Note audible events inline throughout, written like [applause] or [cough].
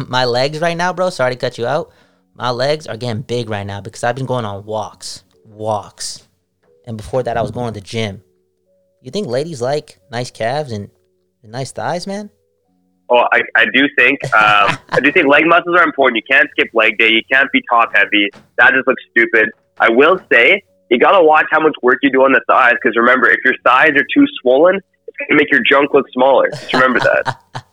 [laughs] my legs right now, bro. Sorry to cut you out. My legs are getting big right now because I've been going on walks, walks, and before that I was going to the gym. You think ladies like nice calves and, and nice thighs, man? Oh, I, I do think [laughs] um, I do think leg muscles are important. You can't skip leg day. You can't be top heavy. That just looks stupid. I will say you gotta watch how much work you do on the thighs because remember, if your thighs are too swollen, it's gonna make your junk look smaller. Just remember that. [laughs]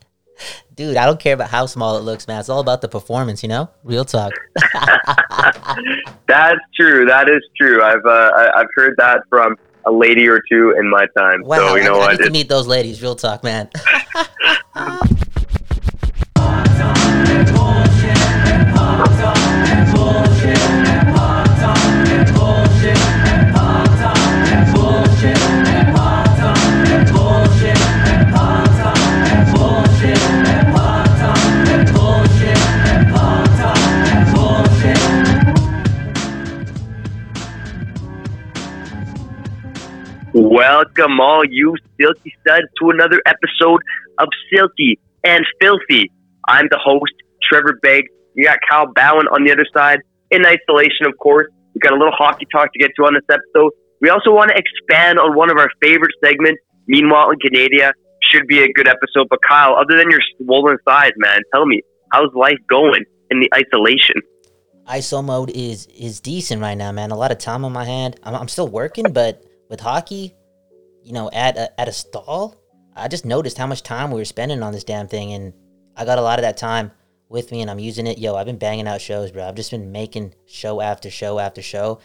Dude, I don't care about how small it looks, man. It's all about the performance, you know. Real talk. [laughs] That's true. That is true. I've uh, I, I've heard that from a lady or two in my time. Wow, so you know I, I need to meet those ladies. Real talk, man. [laughs] Welcome all you Silky studs to another episode of Silky and Filthy. I'm the host, Trevor Begg. You got Kyle Bowen on the other side, in isolation, of course. We got a little hockey talk to get to on this episode. We also want to expand on one of our favorite segments, Meanwhile in Canada. Should be a good episode. But Kyle, other than your swollen thighs, man, tell me, how's life going in the isolation? ISO mode is is decent right now, man. A lot of time on my hand. I'm, I'm still working, but with hockey, you know, at a, at a stall, I just noticed how much time we were spending on this damn thing, and I got a lot of that time with me, and I'm using it. Yo, I've been banging out shows, bro. I've just been making show after show after show.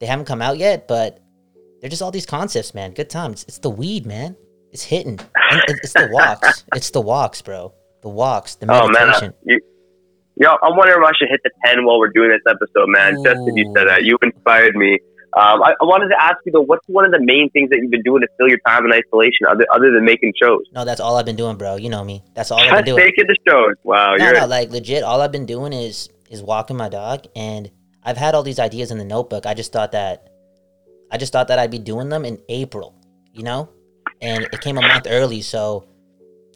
They haven't come out yet, but they're just all these concepts, man. Good times. It's the weed, man. It's hitting. It's the walks. [laughs] It's the walks, bro. The walks. The Oh man, meditation. uh, you, yo, I'm wondering if I should hit the ten while we're doing this episode, man. Just as you said that, you inspired me. Um, I, I wanted to ask you though, what's one of the main things that you've been doing to fill your time in isolation, other other than making shows? no, that's all I've been doing, bro. You know me. That's all I've been [laughs] doing. making the shows. Wow, no, you're no, like legit. All I've been doing is is walking my dog, and I've had all these ideas in the notebook. I just thought that, I just thought that I'd be doing them in April, you know, and it came a month early, so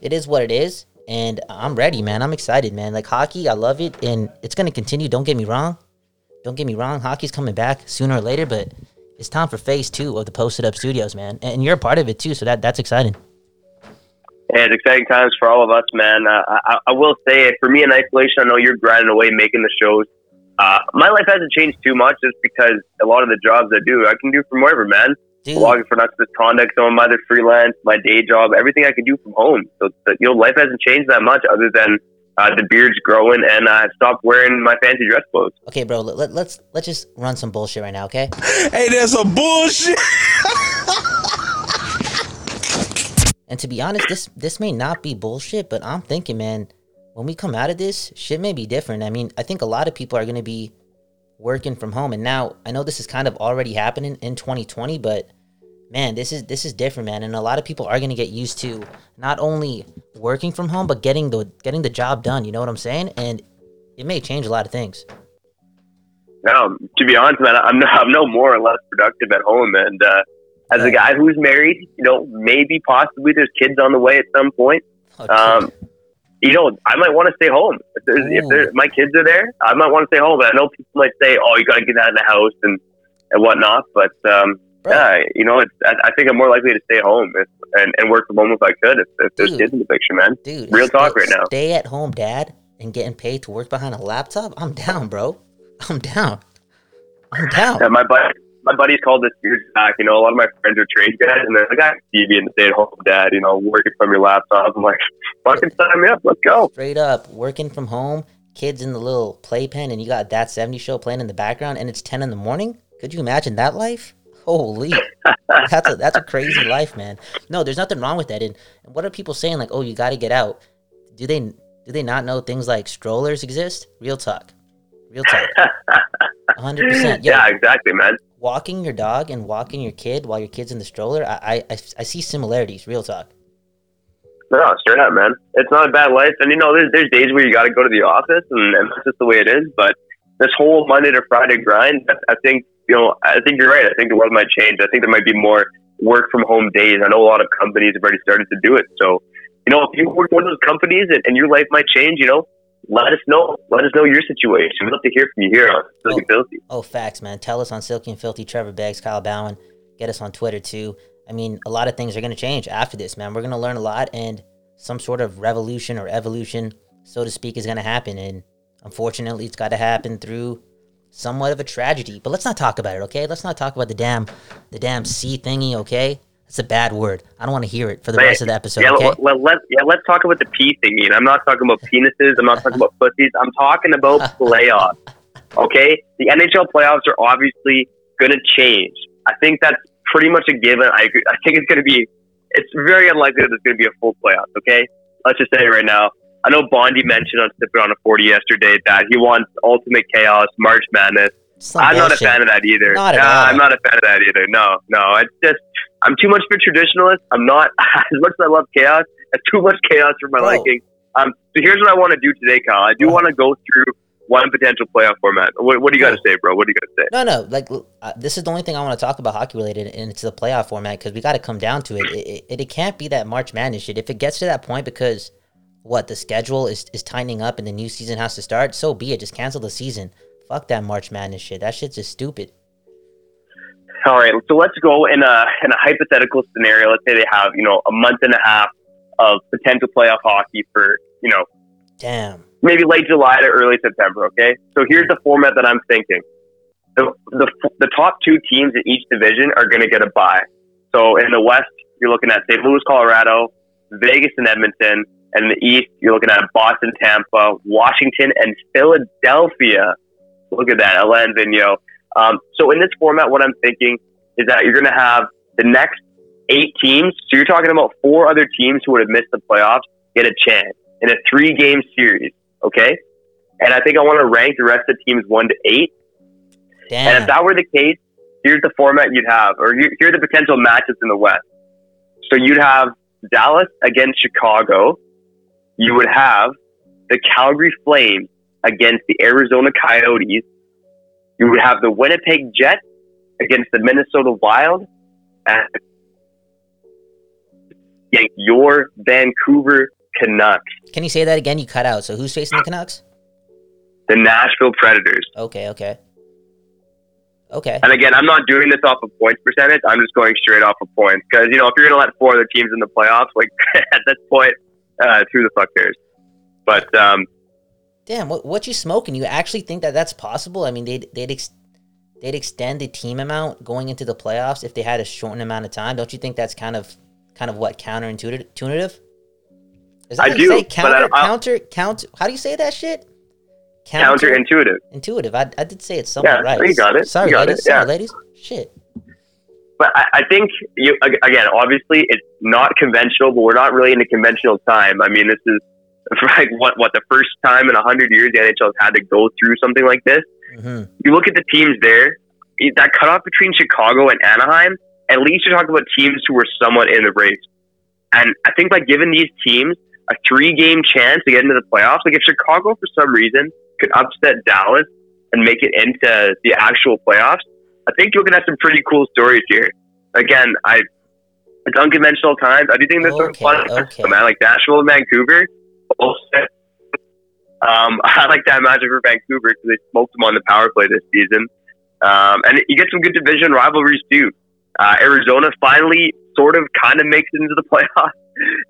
it is what it is, and I'm ready, man. I'm excited, man. Like hockey, I love it, and it's gonna continue. Don't get me wrong, don't get me wrong. Hockey's coming back sooner or later, but it's time for phase two of the Posted Up Studios, man, and you're a part of it too, so that that's exciting. And it's exciting times for all of us, man. Uh, I, I will say, for me in isolation, I know you're grinding away making the shows. Uh, my life hasn't changed too much just because a lot of the jobs I do, I can do from wherever, man. Dude, Logging for Nucks Misconduct, some of my other freelance, my day job, everything I can do from home. So, you know, life hasn't changed that much other than uh, the beard's growing and I stopped wearing my fancy dress clothes. okay, bro. Let, let, let's let's just run some bullshit right now, okay? [laughs] Hey, there's some bullshit. [laughs] And to be honest, this this may not be bullshit, but I'm thinking, man, when we come out of this, shit may be different. I mean, I think a lot of people are gonna be working from home, and now I know this is kind of already happening in 2020, but man, this is this is different, man, and a lot of people are gonna get used to not only working from home, but getting the getting the job done. You know what I'm saying? And it may change a lot of things. No, to be honest, man, I'm no, I'm no more or less productive at home. And uh, as a guy who's married, you know, maybe possibly there's kids on the way at some point. Okay. Um, you know, I might want to stay home. If, there's, if there, my kids are there, I might want to stay home. But I know people might say, "Oh, you got to get out of the house and and whatnot." But um, Bro. yeah, you know, it's, I, I think I'm more likely to stay home if, and and work from home if I could. If, if there's kids in the picture, man. Dude, real stay- talk right now. Stay at home, dad, and getting paid to work behind a laptop. I'm down, bro. I'm down. I'm down. Yeah, my buddy, my buddies called this beard back. You know, a lot of my friends are trade guys, and they're like, "I see you being a stay-at-home dad. You know, working from your laptop." I'm like, [laughs] "Fucking sign me up. Let's go." Straight up, working from home, kids in the little playpen, and you got that 70 show playing in the background, and it's 10 in the morning. Could you imagine that life? Holy, that's a that's a crazy life, man. No, there's nothing wrong with that. And, and what are people saying? Like, oh, you got to get out. Do they do they not know things like strollers exist? Real talk, real talk. [laughs] 100. percent Yeah, exactly, man. walking your dog and walking your kid while your kid's in the stroller, I, I, I, see similarities. Real talk. No, straight up, man. It's not a bad life, and you know, there's there's days where you got to go to the office, and, and that's just the way it is. But this whole Monday to Friday grind, I think you know, I think you're right. I think the world might change. I think there might be more work from home days. I know a lot of companies have already started to do it. So, you know, if you work for one of those companies and, and your life might change, you know, let us know. Let us know your situation. We'd love to hear from you here on Silky Oh. Filthy. Oh, facts, man. Tell us on Silky and Filthy, Trevor Beggs, Kyle Bowen. Get us on Twitter too. I mean, a lot of things are going to change after this, man. We're going to learn a lot, and some sort of revolution or evolution, so to speak, is going to happen. And unfortunately, it's got to happen through somewhat of a tragedy. But let's not talk about it, okay? Let's not talk about the damn, the damn C thingy, okay? That's a bad word. I don't want to hear it for the rest of the episode, yeah, okay? let, let, yeah, let's talk about the P thingy. I'm not talking about penises. I'm not talking about [laughs] pussies. I'm talking about playoffs. Okay? The NHL playoffs are obviously going to change. I think that's pretty much a given. I. I think it's going to be, it's very unlikely that there's going to be a full playoffs. Okay? Let's just say it right now. I know Bondi mentioned on Sipping on a 40 yesterday that he wants ultimate chaos, March Madness. I'm not a fan of that either. Not at Nah, all. I'm not a fan of that either. No, no. It's just I'm too much of a traditionalist. I'm not [laughs] as much as I love chaos. It's too much chaos for my Bro. liking. Um, so here's what I want to do today, Kyle. I do want to go through one potential playoff format. What, what do you got to say, bro? What do you got to say? No, no. Like uh, this is the only thing I want to talk about hockey related, and it's the playoff format because we got to come down to it. It, it. it can't be that March Madness shit. If it gets to that point, because what the schedule is is tightening up and the new season has to start, so be it. Just cancel the season. Fuck that March Madness shit. That shit's just stupid. All right, so let's go in a in a hypothetical scenario. Let's say they have you know a month and a half of potential playoff hockey for you know Damn. maybe late July to early September. Okay, so here's the format that I'm thinking. The the, the top two teams in each division are going to get a bye. So in the West, you're looking at St. Louis, Colorado, Vegas, and Edmonton. And in the East, you're looking at Boston, Tampa, Washington, and Philadelphia. Look at that, Alain Vigneault. Um, so in this format, what I'm thinking is that you're going to have the next eight teams. So you're talking about four other teams who would have missed the playoffs get a chance in a three game series. Okay. And I think I want to rank the rest of the teams one to eight. Damn. And if that were the case, here's the format you'd have, or here here are the potential matchups in the West. So you'd have Dallas against Chicago. You would have the Calgary Flames against the Arizona Coyotes. You would have the Winnipeg Jets against the Minnesota Wild. And your Vancouver Canucks, Can you say that again? You cut out. So who's facing the Canucks? the Nashville Predators. Okay. Okay. Okay. And again, I'm not doing this off of points percentage. I'm just going straight off of points because you know if you're going to let four other teams in the playoffs, like [laughs] at this point, uh, who the fuck cares? But um, Damn, what what you smoking? You actually think that that's possible? I mean, they'd they'd ex- they'd extend the team amount going into the playoffs if they had a shortened amount of time. Don't you think that's kind of kind of what counterintuitive? Intuitive? Is that I do, say counter I- counter counter? How do you say that shit? counterintuitive. intuitive. I, I did say it somewhat Yeah, right. you got it. Sorry, You got ladies. it, yeah. Sorry, ladies. Shit. But I, I think you again, obviously, it's not conventional, but we're not really in a conventional time. I mean, this is [laughs] like what what the first time in a hundred years the NHL has had to go through something like this. hmm you look at the teams there, that cutoff between Chicago and Anaheim, at least you're talking about teams who were somewhat in the race. And I think by giving these teams a three game chance to get into the playoffs, like if Chicago for some reason could upset Dallas and make it into the actual playoffs, I think you're gonna have some pretty cool stories here. Again, I it's unconventional times. I do think there's Okay, some fun okay. man. Like Nashville and Vancouver. Um, [laughs] I like that matchup for Vancouver because they smoked them on the power play this season. Um, and you get some good division rivalries too. Uh, Arizona finally sort of kind of makes it into the [laughs] playoffs.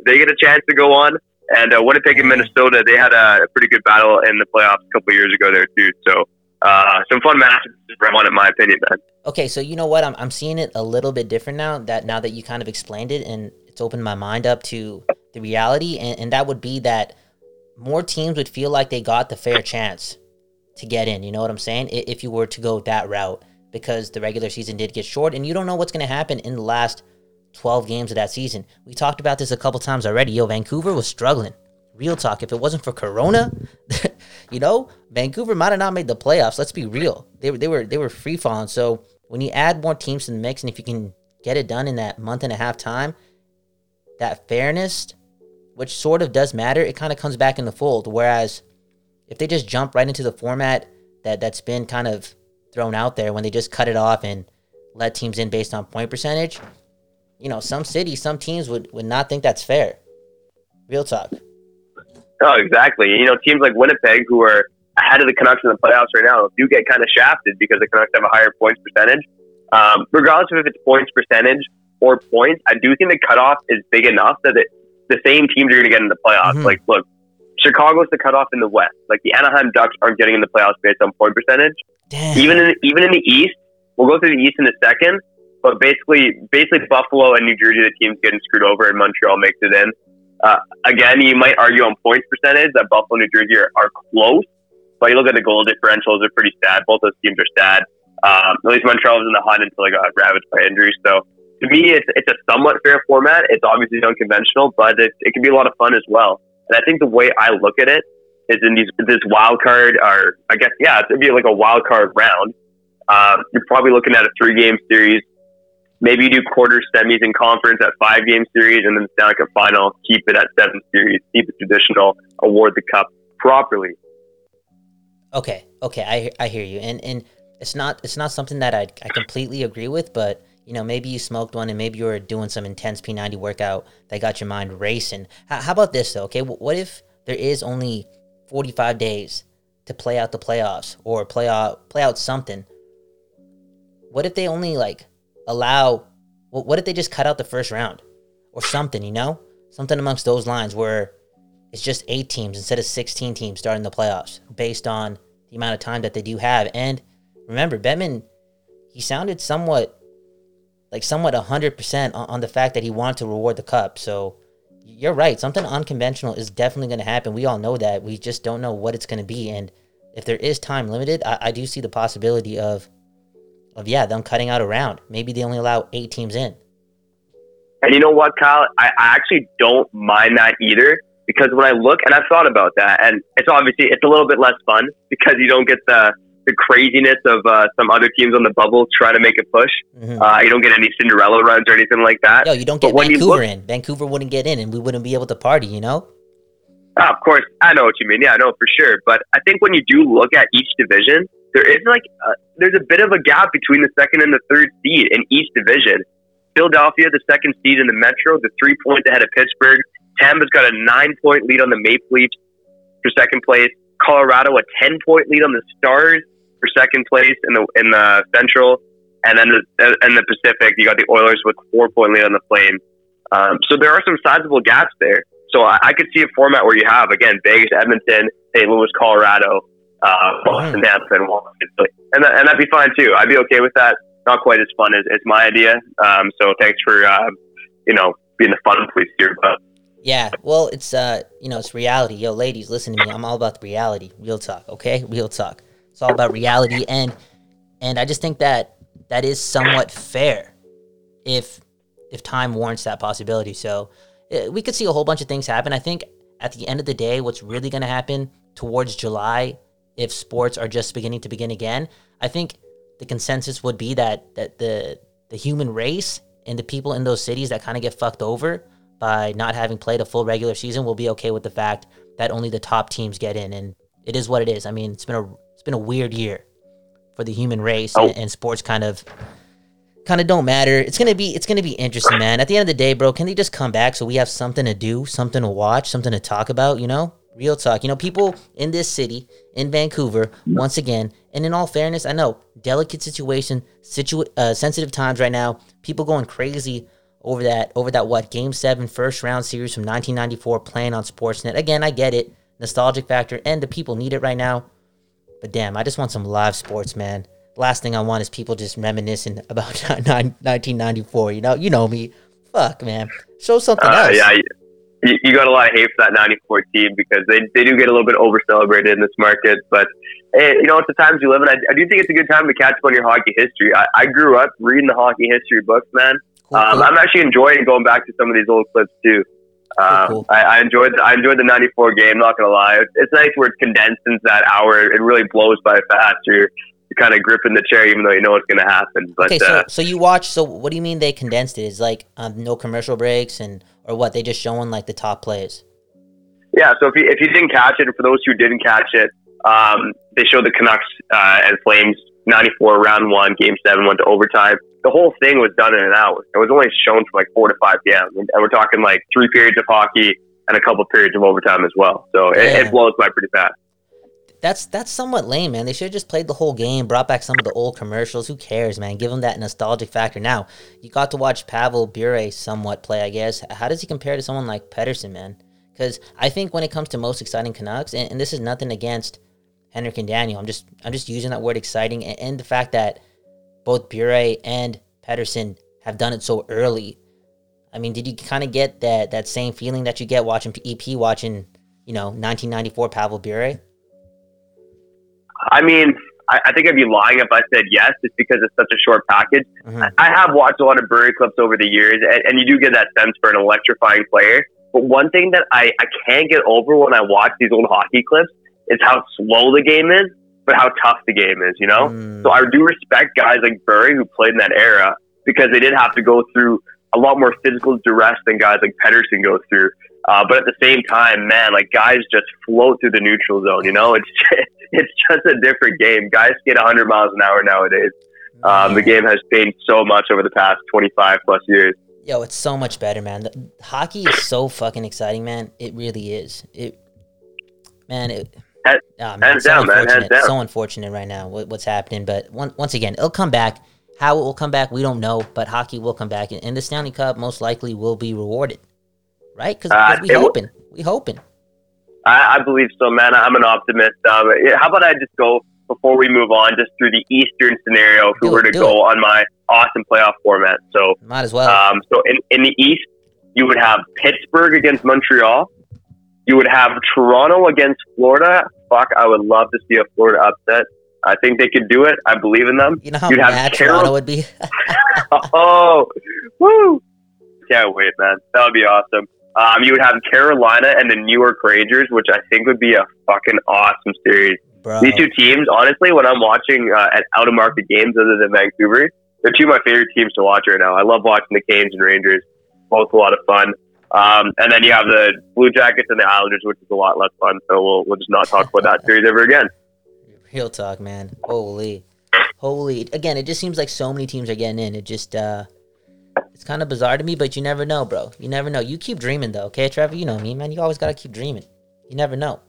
they get a chance to go on. And uh, Winnipeg and Minnesota, they had a pretty good battle in the playoffs a couple years ago there too. So uh, some fun matches for in my opinion, man. Okay, so you know what? I'm I'm seeing it a little bit different now that now that you kind of explained it and it's opened my mind up to the reality and, and that would be that more teams would feel like they got the fair chance to get in. You know what I'm saying? If you were to go that route because the regular season did get short and you don't know what's going to happen in the last 12 games of that season. We talked about this a couple times already. Yo, Vancouver was struggling. Real talk. If it wasn't for Corona, [laughs] you know, Vancouver might have not made the playoffs. Let's be real. They were they were they were free falling. So when you add more teams to the mix, and if you can get it done in that month and a half time, that fairness, which sort of does matter, it kind of comes back in the fold. Whereas if they just jump right into the format that that's been kind of thrown out there when they just cut it off and let teams in based on point percentage, you know, some cities, some teams would would not think that's fair. Real talk. Oh, exactly. You know, teams like Winnipeg, who are ahead of the Canucks in the playoffs right now, do get kind of shafted because the Canucks have a higher points percentage. Um, regardless of if it's points percentage or points, I do think the cutoff is big enough that it, the same teams are going to get in the playoffs. Mhm. Like, look, Chicago's the cutoff in the West. Like the Anaheim Ducks aren't getting in the playoffs based on point percentage. Damn. Even in even in the East, we'll go through the East in a second. But basically, basically Buffalo and New Jersey, the teams getting screwed over, and Montreal makes it in. Uh, again, you might argue on points percentage that Buffalo and New Jersey are, are close, but you look at the goal differentials; they're pretty sad. Both those teams are sad. Um, at least Montreal was in the hunt until they got ravaged by injuries. So to me, it's it's a somewhat fair format. It's obviously unconventional, but it, it can be a lot of fun as well. And I think the way I look at it is in these this wild card, or I guess yeah, it'd be like a wild card round. Uh, you're probably looking at a three game series. Maybe you do quarter semis and conference at five game series, and then the Stanley Cup final. Keep it at seven series. Keep it traditional. Award the cup properly. Okay, okay, I I hear you, and and it's not it's not something that I I completely agree with, but you know maybe you smoked one and maybe you were doing some intense P90 workout that got your mind racing. How, how about this though? Okay, what if there is only 45 days to play out the playoffs or play out play out something? What if they only like allow? wh- What if they just cut out the first round or something? You know, something amongst those lines where it's just eight teams instead of 16 teams starting the playoffs based on the amount of time that they do have. And remember, Bettman, he sounded somewhat like somewhat 100% on, on the fact that he wanted to reward the cup. So you're right. Something unconventional is definitely going to happen. We all know that. We just don't know what it's going to be. And if there is time limited, I, I do see the possibility of, of yeah, them cutting out a round. Maybe they only allow eight teams in. And you know what, Kyle? I, I actually don't mind that either because when I look and I've thought about that, and it's obviously it's a little bit less fun because you don't get the the craziness of uh, some other teams on the bubble trying to make a push. Mhm. Uh, you don't get any Cinderella runs or anything like that. Yo, you don't get you Vancouver look- in. Vancouver wouldn't get in, and we wouldn't be able to party. You know? Ah, of course, I know what you mean. Yeah, I know for sure. But I think when you do look at each division, there is like uh, there's a bit of a gap between the second and the third seed in each division. Philadelphia, the second seed in the Metro, the three points ahead of Pittsburgh. Tampa's got a nine point lead on the Maple Leafs for second place. Colorado a ten point lead on the Stars for second place in the in the Central, and then the in the Pacific, you got the Oilers with four point lead on the Flames. Um, so there are some sizable gaps there. So I, I could see a format where you have again Vegas, Edmonton, St. Louis, Colorado, uh, Boston, Tampa, and Washington, and that, and that'd be fine too. I'd be okay with that. Not quite as fun as, as my idea. Um, so thanks for uh, you know being the fun police here, but Yeah, well, it's uh, you know, it's reality. Yo, ladies, listen to me. I'm all about the reality. Real talk, okay? Real talk. It's all about reality, and and I just think that that is somewhat fair, if if time warrants that possibility. So uh, we could see a whole bunch of things happen. I think at the end of the day, what's really going to happen towards July, if sports are just beginning to begin again, I think the consensus would be that that the the human race and the people in those cities that kind of get fucked over by not having played a full regular season will be okay with the fact that only the top teams get in, and it is what it is. I mean, it's been a it's been a weird year for the human race, Oh. and, and sports kind of kind of don't matter. It's gonna be it's gonna be interesting, man. At the end of the day, bro, can they just come back so we have something to do, something to watch, something to talk about? You know, real talk. You know, people in this city, in Vancouver, once again, and in all fairness, I know delicate situation, situ- uh, sensitive times right now. People going crazy over that over that what game seven first round series from 1994 playing on Sportsnet. Again, I get it, nostalgic factor, and the people need it right now. But damn, I just want some live sports, man. Last thing I want is people just reminiscing about [laughs] 1994. You know, you know me. Fuck, man. Show something uh, else. yeah, you, you got a lot of hate for that '94 team because they they do get a little bit over celebrated in this market, but. Hey, you know, it's the times you live in. I, I do think it's a good time to catch up on your hockey history. I, I grew up reading the hockey history books, man. Cool, Um, cool. I'm actually enjoying going back to some of these old clips too. Um, cool. I, I enjoyed the, I enjoyed the '94 game. Not gonna lie, it's, it's nice where it's condensed into that hour. It really blows by fast. You're, you're kind of gripping the chair, even though you know what's gonna happen. But okay, so uh, so you watch. So what do you mean they condensed it? Is like um, no commercial breaks and or what? They just showing like the top plays. yeah, so if you if you didn't catch it, and for those who didn't catch it, um, they showed the Canucks uh, and Flames '94 round one, game seven went to overtime. The whole thing was done in an hour. It was only shown from like four to five p.m. and we're talking like three periods of hockey, and a couple periods of overtime as well. So it, it blows by pretty fast. That's that's somewhat lame, man. They should have just played the whole game, brought back some of the old commercials. Who cares, man? Give them that nostalgic factor. Now you got to watch Pavel Bure somewhat play. I guess. How does he compare to someone like Pettersson, man? Because I think when it comes to most exciting Canucks, and, and this is nothing against Henrik and Daniel, I'm just I'm just using that word exciting, and, and the fact that both Bure and Pettersson have done it so early. I mean, did you kind of get that that same feeling that you get watching EP, watching you know 1994 Pavel Bure? I mean, I, I think I'd be lying if I said yes, just because it's such a short package. Mhm. I have watched a lot of Bure clips over the years, and, and you do get that sense for an electrifying player. But one thing that I, I can't get over when I watch these old hockey clips is how slow the game is, but how tough the game is, you know? Mm. So I do respect guys like Bure who played in that era because they did have to go through a lot more physical duress than guys like Pettersson go through. Uh, but at the same time, man, like guys just float through the neutral zone. You know, it's [laughs] [laughs] it's just a different game. Guys get 100 miles an hour nowadays. Um, the game has changed so much over the past 25 plus years. Yo, it's so much better, man. The, hockey is so fucking exciting, man. It really is. It, man, it. Hands- ah, man, so down, man, hands down. So unfortunate right now. What, what's happening? But one, once again, it'll come back. How it will come back, we don't know. But hockey will come back, and, and the Stanley Cup most likely will be rewarded, right? Because Uh, we hoping, we hoping. I, I believe so, man. I'm an optimist. Um, how about I just go before we move on, just through the Eastern scenario if we were it, to go on my awesome playoff format. So Might as well. Um, so in, in the East, you would have Pittsburgh against Montreal. You would have Toronto against Florida. Fuck, I would love to see a Florida upset. I think they could do it. I believe in them. you know how you'd have mad Carol- Toronto would be. [laughs] oh, woo! Can't wait, man. That would be awesome. Um, you would have Carolina and the New York Rangers, which I think would be a fucking awesome series. Bro, These two teams, honestly, when I'm watching uh, at out of market games other than Vancouver, they're two of my favorite teams to watch right now. I love watching the Canes and Rangers, both a lot of fun. Um, and then you have the Blue Jackets and the Islanders, which is a lot less fun. So we'll we'll just not talk about that series ever again. [laughs] Real talk, man. Holy, holy. Again, it just seems like so many teams are getting in. It just, uh, it's kind of bizarre to me, but you never know, bro. You never know. You keep dreaming, though, okay, Trevor? You know me, man. You always got to keep dreaming. You never know.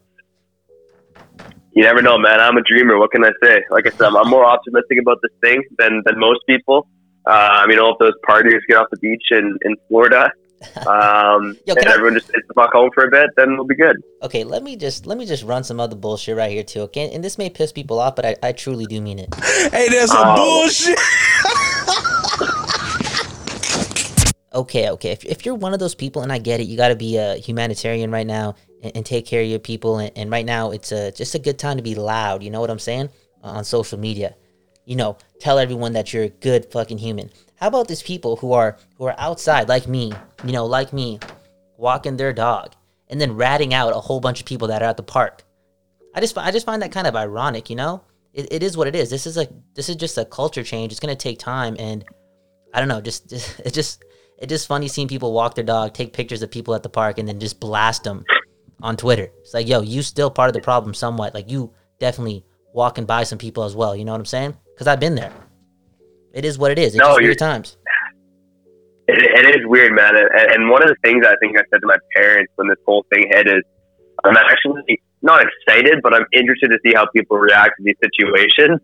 You never know, man. I'm a dreamer. What can I say? Like I said, I'm, I'm more optimistic about this thing than than most people. Um, you know, if those partiers get off the beach in in Florida, [laughs] um, Yo, and can I- everyone just hits the fuck home for a bit, then we'll be good. Okay, let me just let me just run some other bullshit right here too. Okay, and this may piss people off, but I, I truly do mean it. [laughs] Hey, that's some Oh. bullshit. [laughs] okay, okay. If, if you're one of those people, and I get it, you got to be a humanitarian right now and, and take care of your people. And, and right now, it's a, just a good time to be loud. You know what I'm saying? Uh, on social media, you know, tell everyone that you're a good fucking human. How about these people who are who are outside like me? You know, like me, walking their dog and then ratting out a whole bunch of people that are at the park. I just I just find that kind of ironic. You know, it, it is what it is. This is a this is just a culture change. It's gonna take time and. I don't know, just, [laughs] just it's just it's just funny seeing people walk their dog, take pictures of people at the park, and then just blast them on Twitter. It's like, yo, you still part of the problem somewhat. Like you definitely walking by some people as well. You know what I'm saying? Because I've been there. It is what it is. It's No, just weird times. It, it is weird, man. And, and one of the things I think I said to my parents when this whole thing hit is, I'm actually not excited, but I'm interested to see how people react to these situations.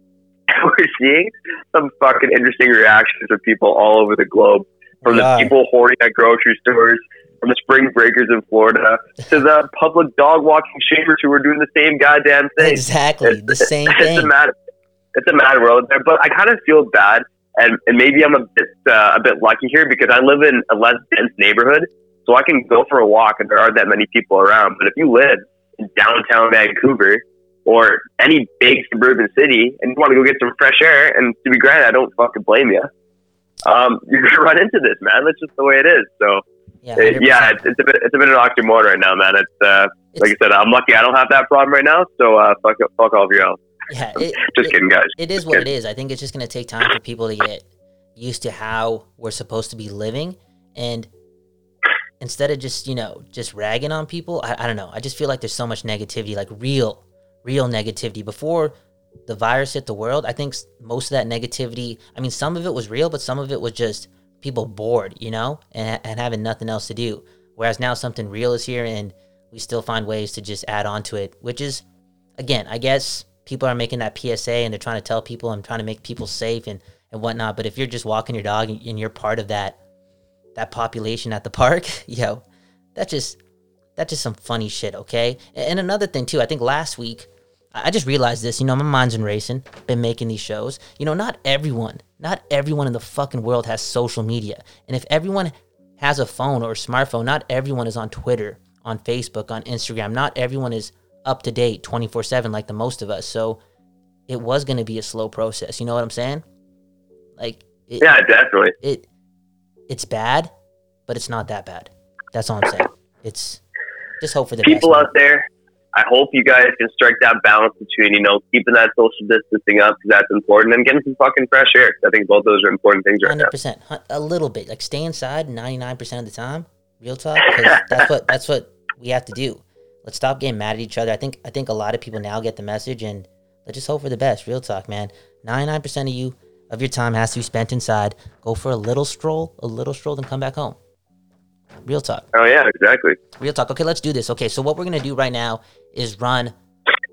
And [laughs] we're seeing some fucking interesting reactions from people all over the globe, from We the people hoarding at grocery stores, from the spring breakers in Florida, to the public dog walking shamers who are doing the same goddamn thing. Exactly It's- the same It's a thing. mad, it's a mad world there, but I kind of feel bad, and, and maybe I'm a bit uh, a bit lucky here because I live in a less dense neighborhood, so I can go for a walk and there aren't that many people around. But if you live in downtown Vancouver or any big suburban city and you want to go get some fresh air, and to be granted, I don't fucking blame you. Um, [laughs] you're gonna run into this, man. That's just the way it is. So Yeah, it- yeah, it's, it's a bit it's a bit of an oxymoron right now, man. It's uh, like I said, I'm lucky I don't have that problem right now. So uh, fuck fuck all of you else. yeah, it, Just it- kidding, guys. it is what it is. I think it's just going to take time for people to get used to how we're supposed to be living. And instead of just, you know, just ragging on people, I, I don't know. I just feel like there's so much negativity, like real, real negativity. Before the virus hit the world, I think most of that negativity, I mean, some of it was real, but some of it was just people bored, you know, and, and having nothing else to do. Whereas now something real is here, and we still find ways to just add on to it, which is, again, I guess people are making that PSA and they're trying to tell people and trying to make people safe and, and whatnot. But if you're just walking your dog and you're part of that that population at the park, [laughs] yo, that's just that's just some funny shit, okay? And another thing too, I think last week I just realized this. You know, my mind's been racing. Been making these shows. You know, not everyone, not everyone in the fucking world has social media. And if everyone has a phone or a smartphone, not everyone is on Twitter, on Facebook, on Instagram. Not everyone is up to date 24 7 like the most of us. So it was going to be a slow process. You know what I'm saying? Like, it, Yeah, definitely. it it's bad, but it's not that bad. That's all I'm saying. It's just hope for the People best. man. out there, I hope you guys can strike that balance between, you know, keeping that social distancing up because that's important and getting some fucking fresh air. I think both those are important things right Hundred now. percent, a little bit. Like stay inside ninety nine percent of the time. Real talk, [laughs] that's what that's what we have to do. Let's stop getting mad at each other. I think I think a lot of people now get the message, and let's just hope for the best. Real talk, man. Ninety nine percent of you of your time has to be spent inside. Go for a little stroll, a little stroll, then come back home. Real talk. Oh, yeah, exactly. Real talk. Okay, let's do this. Okay, so what we're gonna do right now is run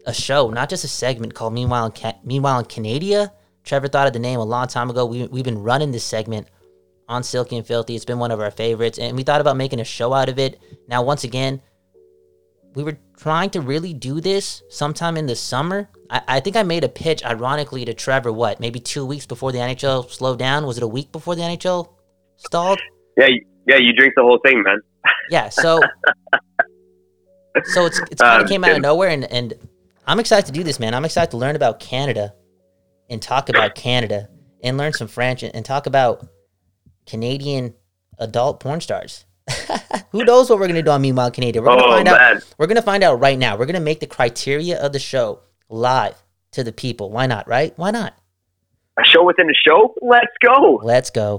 a show, not just a segment called Meanwhile in Ca- Meanwhile in Canada. Trevor thought of the name a long time ago. We we've been running this segment on Silky and Filthy. It's been one of our favorites, and we thought about making a show out of it. Now, once again, we were trying to really do this sometime in the summer. I, I think I made a pitch, ironically, to Trevor. What, maybe two weeks before the NHL slowed down? Was it a week before the NHL stalled? Yeah, yeah, you drink the whole thing, man. Yeah, so [laughs] so it's it's kind Um, of came out of nowhere, and and I'm excited to do this, man. I'm excited to learn about Canada, and talk about Canada, and learn some French, and, and talk about Canadian adult porn stars. [laughs] Who knows what we're gonna do on Meanwhile Canada? We're gonna Oh, find out. We're gonna find out right now. We're gonna make the criteria of the show live to the people. Why not? Right? Why not? A show within a show? Let's go. Let's go.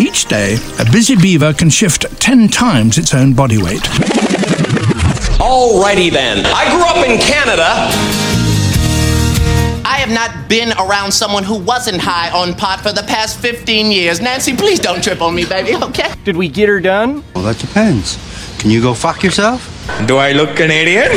Each day, a busy beaver can shift 10 times its own body weight. Alrighty then. I grew up in Canada. I have not been around someone who wasn't high on pot for the past 15 years. Nancy, please don't trip on me, baby, okay? Did we get her done? Well, that depends. Can you go fuck yourself? Do I look Canadian?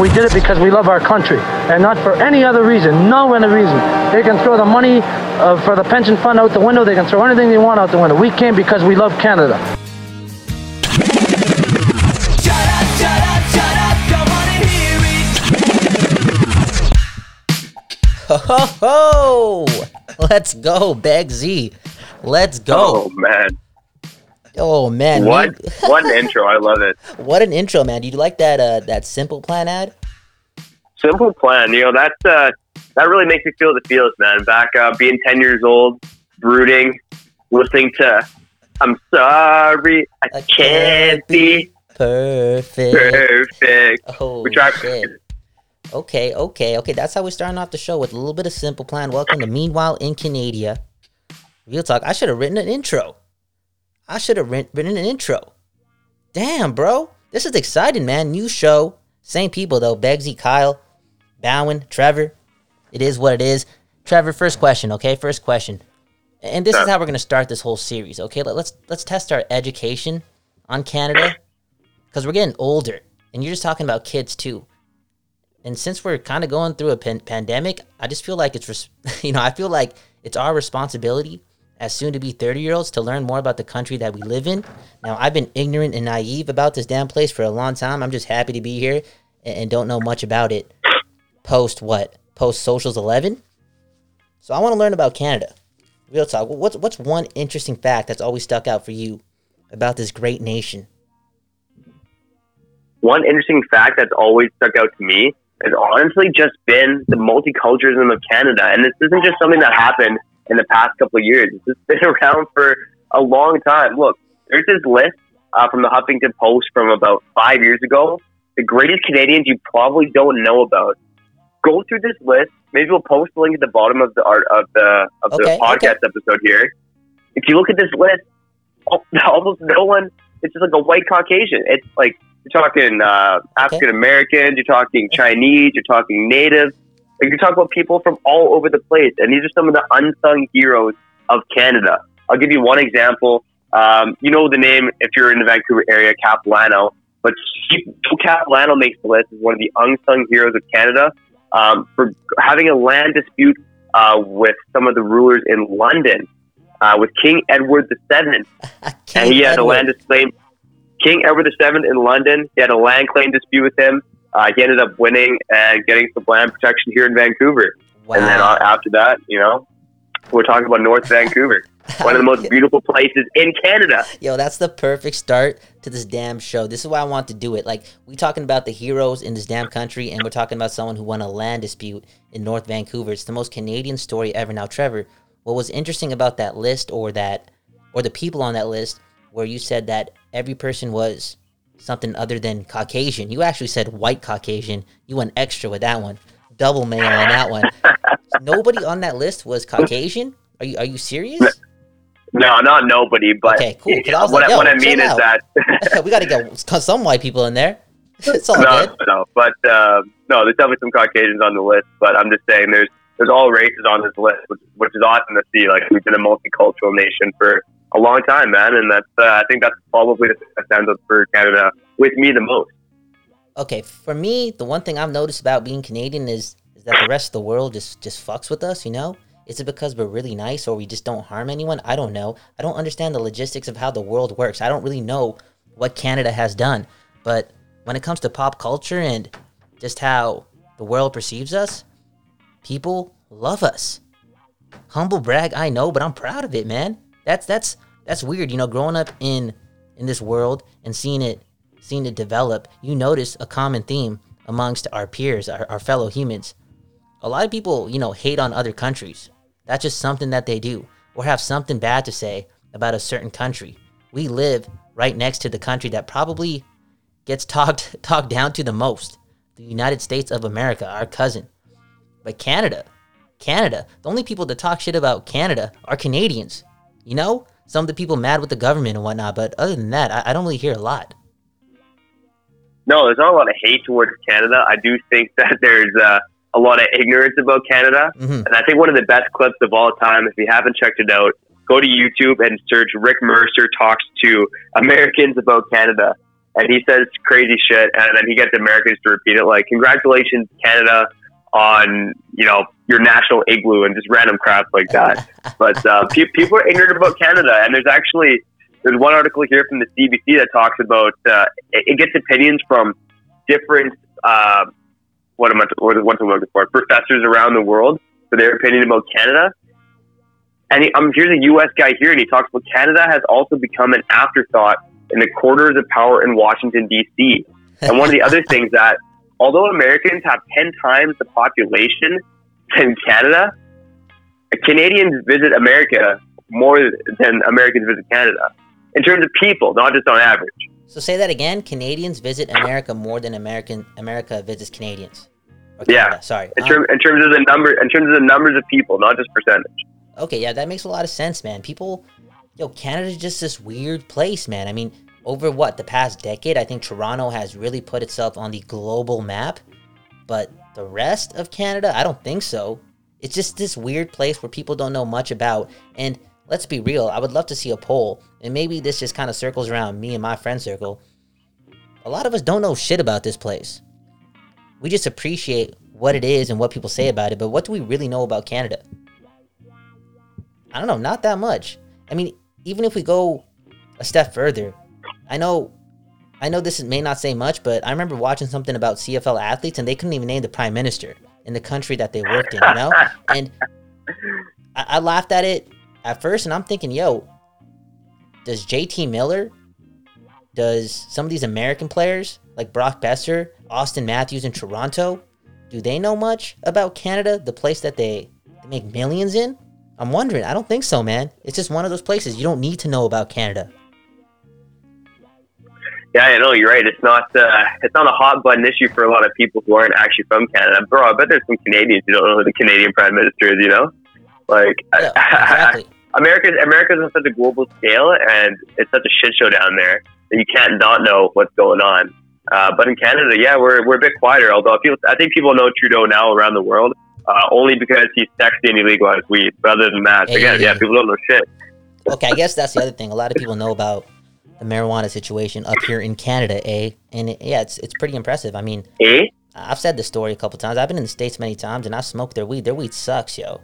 We did it because we love our country and not for any other reason. No other reason. They can throw the money uh, for the pension fund out the window. They can throw anything they want out the window. We came because we love Canada. Ho ho ho! Let's go, Beg Z. Let's go. Oh, go. man. Oh, man, What? [laughs] what an intro. I love it. what an intro, man. Do you like that uh, that simple plan ad? Simple plan. You know, that's, uh, that really makes me feel the feels, man. Back uh, being 10 years old, brooding, listening to I'm sorry, I, I can't be perfect. perfect. Oh, We try. shit. Okay, okay, okay. That's how we're starting off the show with a little bit of simple plan. Welcome to Meanwhile in Canada. Real talk. I should have written an intro. I should have written an intro. Damn, bro. This is exciting, man. New show. Same people, though. Begsy, Kyle, Bowen, Trevor. It is what it is. Trevor, first question, okay? First question. And this is how we're going to start this whole series, okay? Let- Let's let's test our education on Canada because we're getting older, and you're just talking about kids too. And since we're kind of going through a pan- pandemic, I just feel like it's, res- [laughs] you know, I feel like it's our responsibility as soon to be 30 year olds to learn more about the country that we live in. Now, I've been ignorant and naive about this damn place for a long time. I'm just happy to be here and, and don't know much about it post what? Post socials 11? So I want to learn about Canada. Real talk. What's, what's one interesting fact that's always stuck out for you about this great nation? One interesting fact that's always stuck out to me has honestly just been the multiculturalism of Canada. And this isn't just something that happened in the past couple of years. It's just been [laughs] around for a long time. Look, there's this list uh, from the Huffington Post from about five years ago. The greatest Canadians you probably don't know about. Go through this list. Maybe we'll post a link at the bottom of the art of the of Okay, the podcast okay. episode here. If you look at this list, [laughs] almost no one. It's just like a white Caucasian. It's like you're talking uh, African Americans, you're talking Chinese, you're talking Native. Like you're talking about people from all over the place, and these are some of the unsung heroes of Canada. I'll give you one example. Um, you know the name if you're in the Vancouver area, Capilano. But Joe Capilano makes the list as one of the unsung heroes of Canada um, for having a land dispute uh, with some of the rulers in London, uh, with King Edward VII [laughs] and he had a land claim. King Edward VII in London. He had a land claim dispute with him. Uh, he ended up winning and getting some land protection here in Vancouver. And then after that, you know, we're talking about North Vancouver, [laughs] one of the most beautiful places in Canada. Yo, that's the perfect start to this damn show. This is why I want to do it. Like, we talking about the heroes in this damn country, and we're talking about someone who won a land dispute in North Vancouver. It's the most Canadian story ever. Now, Trevor, what was interesting about that list or that or the people on that list where you said that every person was something other than Caucasian. You actually said white Caucasian. You went extra with that one. Double mail on that one. Nobody on that list was Caucasian? Are you are you serious? No, not nobody, but Okay, cool, I what, like, I, what I mean is out. that [laughs] we got to get some white people in there. [laughs] It's all no, good. no, but uh, no, there's definitely some Caucasians on the list. But I'm just saying, there's there's all races on this list, which, which is awesome to see. Like we've been a multicultural nation for a long time, man, and that's uh, I think that's probably the stands out for Canada with me the most. Okay, for me, the one thing I've noticed about being Canadian is is that the rest of the world just just fucks with us. You know, is it because we're really nice or we just don't harm anyone? I don't know. I don't understand the logistics of how the world works. I don't really know what Canada has done, but when it comes to pop culture and just how the world perceives us, people love us. Humble brag, I know, but I'm proud of it, man. That's that's that's weird, you know, growing up in in this world and seeing it seeing it develop, you notice a common theme amongst our peers, our, our fellow humans. A lot of people, you know, hate on other countries. That's just something that they do, or have something bad to say about a certain country. We live right next to the country that probably gets [laughs] talked talked down to the most. The United States of America, our cousin. But Canada, Canada, the only people that talk shit about Canada are Canadians. You know? Some of the people mad with the government and whatnot, but other than that, I, I don't really hear a lot. No, there's not a lot of hate towards Canada. I do think [laughs] that there's uh, a lot of ignorance about Canada. Mhm. And I think one of the best clips of all time, if you haven't checked it out, go to YouTube and search Rick Mercer talks to Americans about Canada. And he says crazy shit, and then he gets Americans to repeat it like, Congratulations, Canada, on, you know, your national igloo and just random crap like that. [laughs] but uh, pe- people are ignorant about Canada, and there's actually there's one article here from the CBC that talks about uh, it, it gets opinions from different uh, what am I what, what's I'm looking for professors around the world for their opinion about Canada. And he, um, here's a U.S. guy here, and he talks about Canada has also become an afterthought in the quarters of power in Washington D.C. And one of the other things that, although Americans have ten times the population than Canada, Canadians visit America more than Americans visit Canada in terms of people, not just on average. So say that again. Canadians visit America more than American America visits Canadians. Yeah, sorry. in, Um, in terms of the number, in terms of the numbers of people, not just percentage. Okay, yeah, that makes a lot of sense, man. People, yo, Canada's just this weird place, man. I mean, over what the past decade, I think Toronto has really put itself on the global map, but the rest of Canada, I don't think so. It's just this weird place where people don't know much about. And let's be real, I would love to see a poll, and maybe this just kind of circles around me and my friend circle. A lot of us don't know shit about this place. We just appreciate what it is and what people say about it, but what do we really know about Canada? I don't know, not that much. I mean, even if we go a step further, I know I know this may not say much, but I remember watching something about CFL athletes and they couldn't even name the prime minister in the country that they worked in, you know? [laughs] And I, I laughed at it at first and I'm thinking, yo, does JT Miller, does some of these American players like Brock Boeser, Auston Matthews in Toronto, do they know much about Canada, the place that they, they make millions in? I'm wondering. I don't think so, man. It's just one of those places you don't need to know about Canada. Yeah, I know you're right. It's not uh, it's not a hot button issue for a lot of people who aren't actually from Canada. Bro, I bet there's some Canadians who don't know who the Canadian Prime Minister is. You know, like Yeah, [laughs] exactly. America's America's on such a global scale, and it's such a shit show down there that you can't not know what's going on. Uh, but in Canada, yeah, we're, we're a bit quieter. Although people, I think people know Trudeau now around the world uh, only because he's sexy and he legalized weed. But other than that, Hey. again, yeah, people don't know shit. Okay, I guess that's the other thing. A lot of people know about the marijuana situation up here in Canada, eh? And it, yeah, it's it's pretty impressive. I mean, Eh? I've said this story a couple times. I've been in the states many times, and I've smoked their weed. Their weed sucks, yo.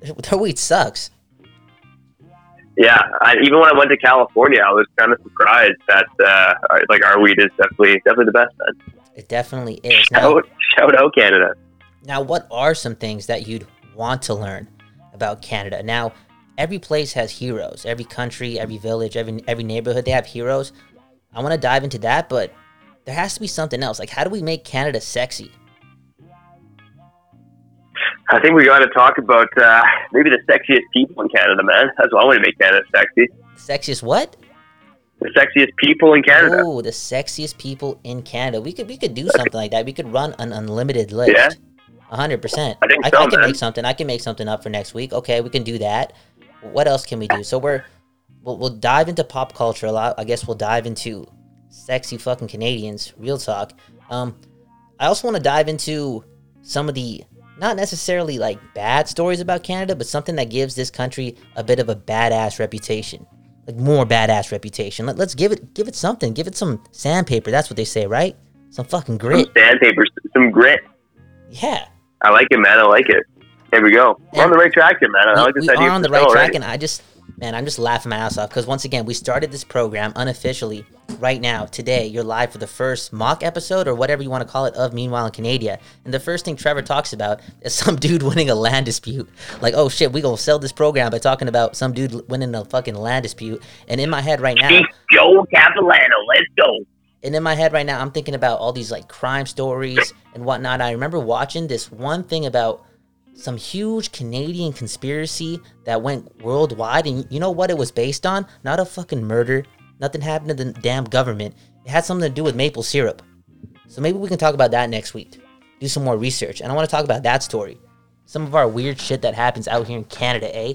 [laughs] Their, weed sucks. Yeah, I, even when I went to California, I was kind of surprised that uh, like our weed is definitely definitely the best. It definitely is. Now, Shout, shout out Canada. now, what are some things that you'd want to learn about Canada? Now, every place has heroes. Every country, every village, every every neighborhood, they have heroes. I want to dive into that, but there has to be something else. Like, how do we make Canada sexy? I think we got to talk about uh, maybe the sexiest people in Canada, man. That's what I want to make Canada sexy. Sexiest what? The sexiest people in Canada. Oh, the sexiest people in Canada. We could we could do something like that. We could run an unlimited list. Yeah. A hundred percent. I think I, so, I can man. make something. I can make something up for next week. Okay, we can do that. What else can we do? So we're we'll, we'll dive into pop culture a lot. I guess we'll dive into sexy fucking Canadians. Real talk. Um, I also want to dive into some of the not necessarily like bad stories about Canada, but something that gives this country a bit of a badass reputation, like more badass reputation. Let, let's give it give it something. Give it some sandpaper. That's what they say, right? Some fucking grit. Some sandpaper, some grit. Yeah. I like it, man. I like it. There we go. We're on the right track here, man. I we, like this we idea. are on the right track, already. and I just, man, I'm just laughing my ass off because once again, we started this program unofficially right now today. You're live for the first mock episode or whatever you want to call it of Meanwhile in Canada, and the first thing Trevor talks about is some [laughs] dude winning a land dispute. Like, oh shit, we gonna sell this program by talking about some dude winning a fucking land dispute, and in my head right now. Joe Capilano, let's go. And in my head right now, I'm thinking about all these like crime stories and whatnot. I remember watching this one thing about some huge Canadian conspiracy that went worldwide. And you know what it was based on? Not a fucking murder. Nothing happened to the damn government. It had something to do with maple syrup. So maybe we can talk about that next week. Do some more research. And I want to talk about that story. Some of our weird shit that happens out here in Canada, eh?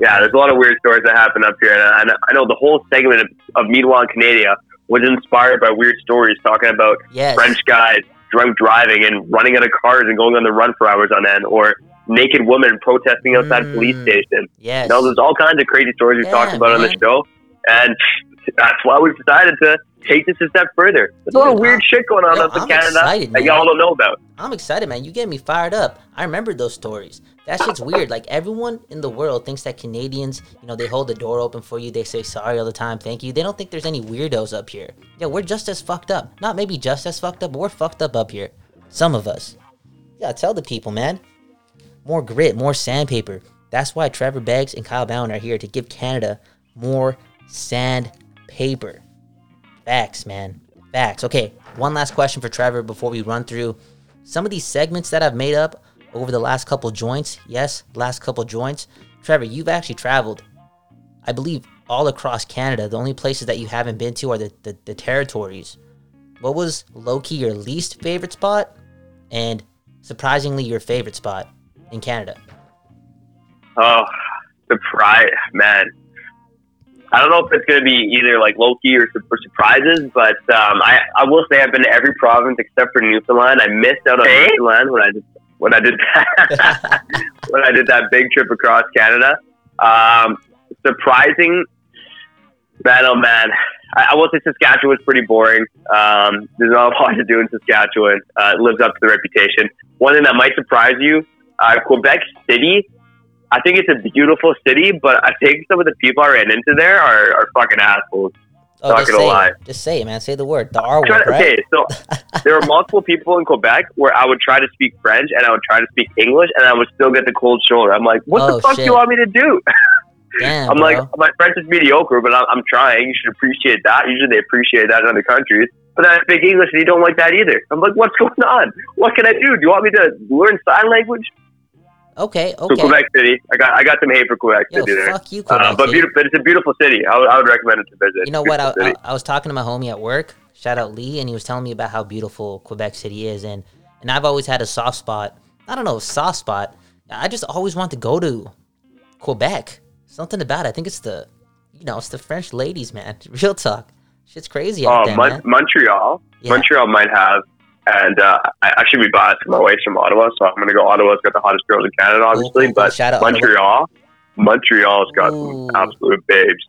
Yeah, there's a lot of weird stories that happen up here, and I, I know the whole segment of, of Meanwhile in Canada was inspired by weird stories talking about Yes. French guys drunk driving and running out of cars and going on the run for hours on end, or naked women protesting outside a police station. Yes. You know, there's all kinds of crazy stories we've talked Yeah, about on the show, and that's why we've decided to take this a step further. There's a lot of weird I'm- shit going on yo, up in I'm Canada excited, that y'all don't know about. I'm excited, man. You get me fired up. I remember those stories. That shit's weird. Like everyone in the world thinks that Canadians, you know, they hold the door open for you. They say sorry all the time, thank you. They don't think there's any weirdos up here. Yeah, we're just as fucked up. Not maybe just as fucked up, but we're fucked up up here. Some of us. Yeah, tell the people, man. More grit, more sandpaper. That's why Trevor Beggs and Kyle Bhawan are here to give Canada more sandpaper. Facts, man. Facts. Okay, one last question for Trevor before we run through some of these segments that I've made up over the last couple joints. Yes, last couple joints. Trevor, you've actually traveled, I believe, all across Canada. The only places that you haven't been to are the, the, the territories. What was low key your least favorite spot? And surprisingly, your favorite spot in Canada? Oh, surprise, man. I don't know if it's going to be either like low key or, or surprises, but um, I, I will say I've been to every province except for Newfoundland. I missed out on Newfoundland when I did when I did that, [laughs] when I did that big trip across Canada. Um, surprising, man, oh man. I, I will say Saskatchewan's pretty boring. Um, there's not a lot to do in Saskatchewan. Uh, it lives up to the reputation. One thing that might surprise you, uh, Quebec City I think it's a beautiful city, but I think some of the people I ran into there are, are fucking assholes. Oh, not just gonna say lie. it. Just say it, man. Say the word. The R word, to- right? Okay, so there were [laughs] multiple people in Quebec where I would try to speak French and I would try to speak English and I would still get the cold shoulder. I'm like, what Oh, the fuck do you want me to do? [laughs] Damn, I'm bro. like, my French is mediocre, but I'm, I'm trying. You should appreciate that. Usually they appreciate that in other countries. But then I speak English and you don't like that either. I'm like, what's going on? What can I do? Do you want me to learn sign language? Okay, So okay. Quebec City, I got I got some hate for Quebec Yo, City there. fuck you, Quebec uh, but City. but it's a beautiful city. I would, I would recommend it to visit. You know what? I, I. I was talking to my homie at work. Shout out Lee, and he was telling me about how beautiful Quebec City is, and and I've always had a soft spot. I don't know, soft spot. I just always want to go to Quebec. Something about it. I think it's the, you know, it's the French ladies, man. [laughs] Real talk. Shit's crazy out Oh, there, Mon- Montreal. Yeah. Montreal might have, and uh, I actually we bought it to my wife's from Ottawa, so I'm gonna go. Ottawa's got the hottest girls in Canada, obviously, cool. but Shout out Ottawa. Montreal, Montreal's got Ooh. some absolute babes.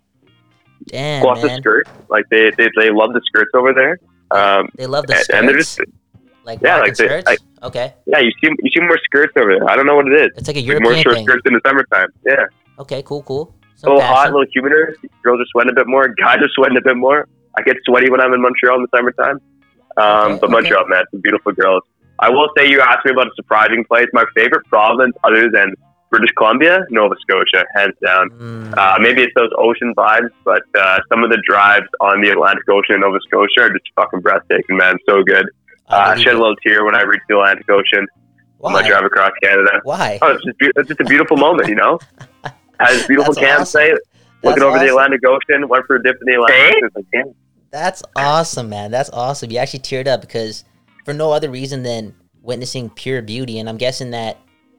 Damn, Plus the man. skirt, like they, they they love the skirts over there. Um, They love the and, and they're skirts. just Like yeah, like they- skirts. like- okay, yeah. You see you see more skirts over there. I don't know what it is. it's like a Like more European short thing. skirts in the summertime. Yeah, Okay, cool, cool. a Some little hot, a little humider. Girls are sweating a bit more. [laughs] Guys are sweating a bit more. I get sweaty when I'm in Montreal in the summertime. Um, Okay, but Montreal, man, some beautiful girls. I will say you asked me about a surprising place. My favorite province, other than British Columbia, Nova Scotia, hands down. Mm, Uh, maybe it's those ocean vibes, but uh, some of the drives on the Atlantic Ocean in Nova Scotia are just fucking breathtaking, man. So good. I Uh, shed a little tear when I reached the Atlantic Ocean on my drive across Canada. Why? Oh, it's just, be- it's just a beautiful moment, you know? [laughs] Has a beautiful That's campsite, awesome. looking That's over the. Atlantic Ocean, went for a dip in the Atlantic Ocean. It's like, damn. That's awesome, man. That's awesome. You actually teared up because for no other reason than witnessing pure beauty. And I'm guessing that,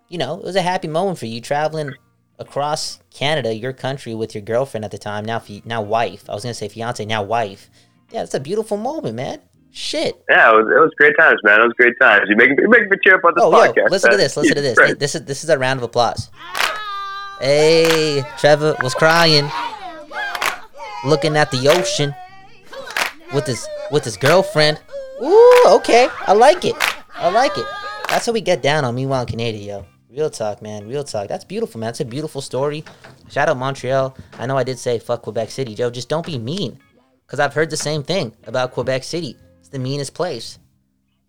you know, it was a happy moment for you traveling across Canada, your country, with your girlfriend at the time. Now, fi- now wife. I was gonna say fiance. Now wife. Yeah, it's a beautiful moment, man. Shit. Yeah, it was, it was great times, man. It was great times. You make, you make me cheer up on this Oh, yo, podcast. listen to this. Listen to this. [laughs] Right. This is this is a round of applause. Hey, Trevor was crying, looking at the ocean with his with his girlfriend. Ooh, okay, I like it. I like it. That's how we get down on Meanwhile in Canada, yo. Real talk, man. Real talk. That's beautiful, man. That's a beautiful story. Shout out Montreal. I know I did say fuck Quebec City, Joe. Just don't be mean, because I've heard the same thing about Quebec City. It's the meanest place.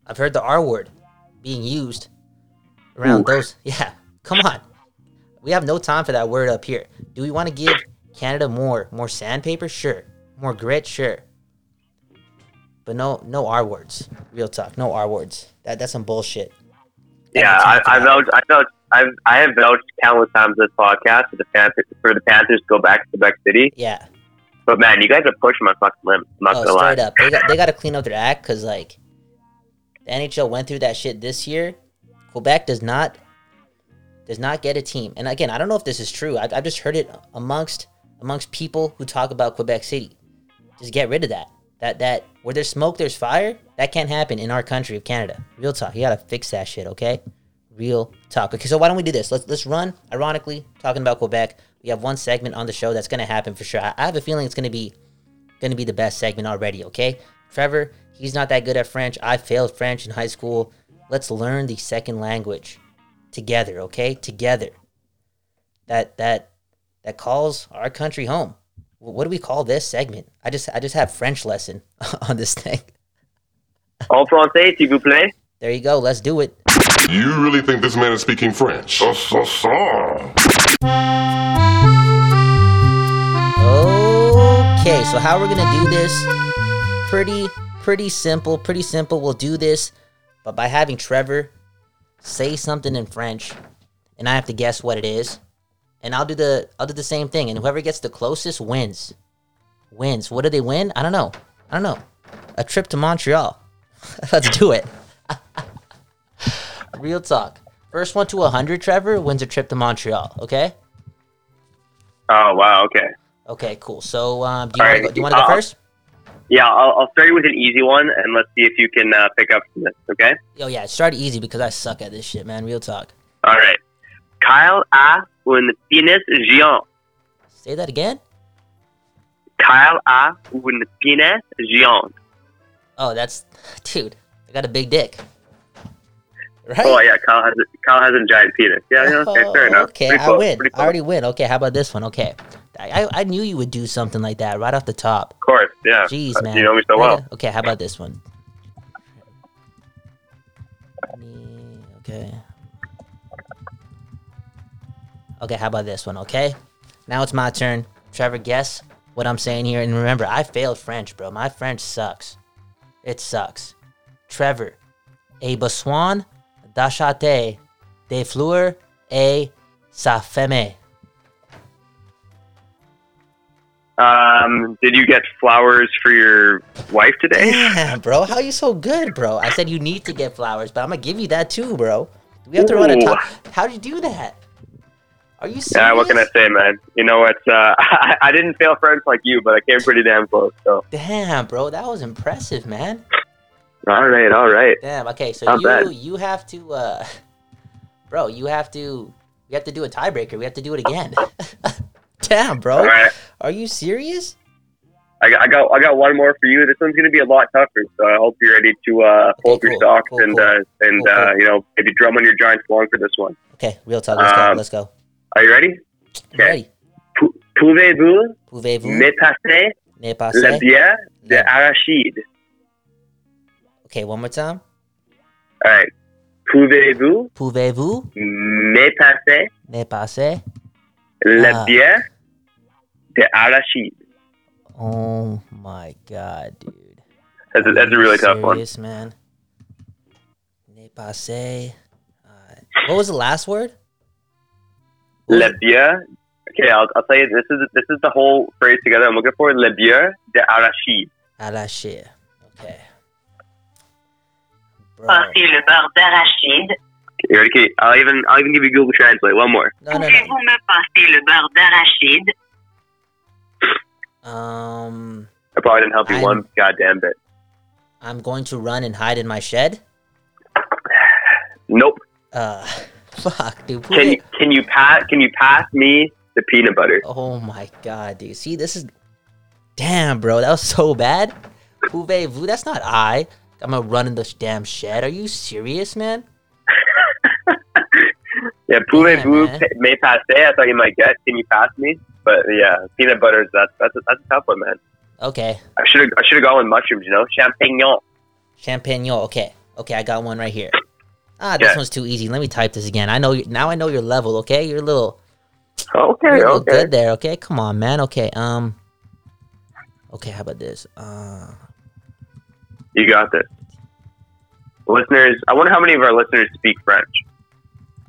I've heard the R word being used around those. [laughs] Yeah, come on. We have no time for that word up here. Do we want to give Canada more more sandpaper? Sure. More grit? Sure. But no no R words. Real talk. No R words. That that's some bullshit. Yeah, I, for I that. vouched. I vouched. I've I have vouched countless times this podcast for the Panthers for the Panthers to go back to Quebec City. Yeah. But man, you guys are pushing my fucking limit. I'm not Oh, gonna lie. straight up. They got they got to clean up their act because like the NHL went through that shit this year. Quebec does not does not get a team. And again, I don't know if this is true. I've, I've just heard it amongst amongst people who talk about Quebec City. Just get rid of that. That that where there's smoke, there's fire. That can't happen in our country of Canada. Real talk. You gotta fix that shit, okay? Real talk. Okay, so why don't we do this? Let's let's run. Ironically, talking about Quebec, we have one segment on the show that's gonna happen for sure. I, I have a feeling it's gonna be gonna be the best segment already, okay? Trevor, he's not that good at French. I failed French in high school. Let's learn the second language together, okay? Together. That that that calls our country home. Wh- What do we call this segment? I just I just have French lesson [laughs] on this thing. En français, s'il vous plaît. There you go. Let's do it. You really think this man is speaking French? Oh, okay, so how we're gonna do this? Pretty, pretty simple. Pretty simple. We'll do this, but by having Trevor say something in French, and I have to guess what it is, and I'll do the I'll do the same thing, and whoever gets the closest wins. Wins. What do they win? I don't know. I don't know. A trip to Montreal. [laughs] Let's do it. [laughs] Real talk. First one to 100, Trevor, wins a trip to Montreal. Okay? Oh wow. Okay. Okay, cool. So, um, do you want right, to go, do you want to go first? Yeah, I'll, I'll start you with an easy one, and let's see if you can uh, pick up from this. Okay. Oh yeah, start easy because I suck at this shit, man. Real talk. All right. Kyle a un penis géant. Say that again. Kyle a penis géant. Oh, that's dude. I got a big dick. Right. Oh yeah, Kyle has a, Kyle has a giant penis. Yeah, yeah okay, fair Oh, enough. Okay, Pretty I close, win. I already win. Okay, how about this one? Okay, I, I I knew you would do something like that right off the top. Of course, yeah. Jeez, Uh, man. You know me so well. Okay, how about this one? Okay. Okay, how about this one? Okay. Now it's my turn. Trevor, guess what I'm saying here. And remember, I failed French, bro. My French sucks. It sucks. Trevor, a besoin d'acheter des fleurs et sa femme. Um, did you get flowers for your wife today? Damn, bro, how you so good, bro? I said you need to get flowers, but I'm gonna give you that too, bro. We have to run a Ooh. time. How did you do that? Are you serious? Yeah, what can I say, man? You know, it's uh, [laughs] I, I didn't fail French like you, but I came pretty damn close. So, Damn, bro, that was impressive, man. all right, all right. Damn. Okay, so Not you bad. you have to, uh, [laughs] bro, you have to, we have to do a tiebreaker. We have to do it again. [laughs] Damn, bro. All right. Are you serious? I got, I got, I got one more for you. This one's gonna be a lot tougher, so I hope you're ready to uh, up your cool, socks cool, and cool. uh, and uh, you know maybe drum on your giant along for this one. Okay, real talk. Let's go. Um, Let's go. Are you ready? I'm ready. Pou- Pouvez-vous Pouvez-vous me passer la passer? bière de Le- arachide? Okay, one more time. All right. Pouvez-vous Pouvez-vous me passer ne passer? la Ah. bière de arachide? Oh my god, dude. That's a, that's a really tough one. Serious, man. Ne passer. Uh, what was the last word? La bière. Okay, I'll, I'll tell you. This is this is the whole phrase together. I'm looking for la bière de arachide. Arracher. Okay. Bro. Passer le beurre d'arachide. You ready? Okay, I'll even I'll even give you Google Translate. One more. No, no, no. Pouvez-vous me passer le beurre d'arachide? Um, I probably didn't help you I'm- one goddamn bit. I'm going to run and hide in my shed. Nope. Uh, fuck, dude. Can you can you pass can you pass me the peanut butter? Oh my god, dude. See, this is. Damn, bro. That was so bad. Pouvez-vous? That's not I. I'm gonna run in the damn shed. Are you serious, man? [laughs] Yeah, pouvez-vous man. pa- me passer? I thought you might get. Can you pass me? But yeah, peanut butter is that's that's a, that's a tough one, man. Okay. I should have I should have gone with mushrooms. You know, champignon. Champagne. Okay. Okay, I got one right here. Ah, this Yeah. one's too easy. Let me type this again. I know you now. I know your level. Okay, you're a little. Okay, You're a little okay. good there. Okay, come on, man. Okay. Um. Okay, how about this? Uh. You got this. Listeners, I wonder how many of our listeners speak French.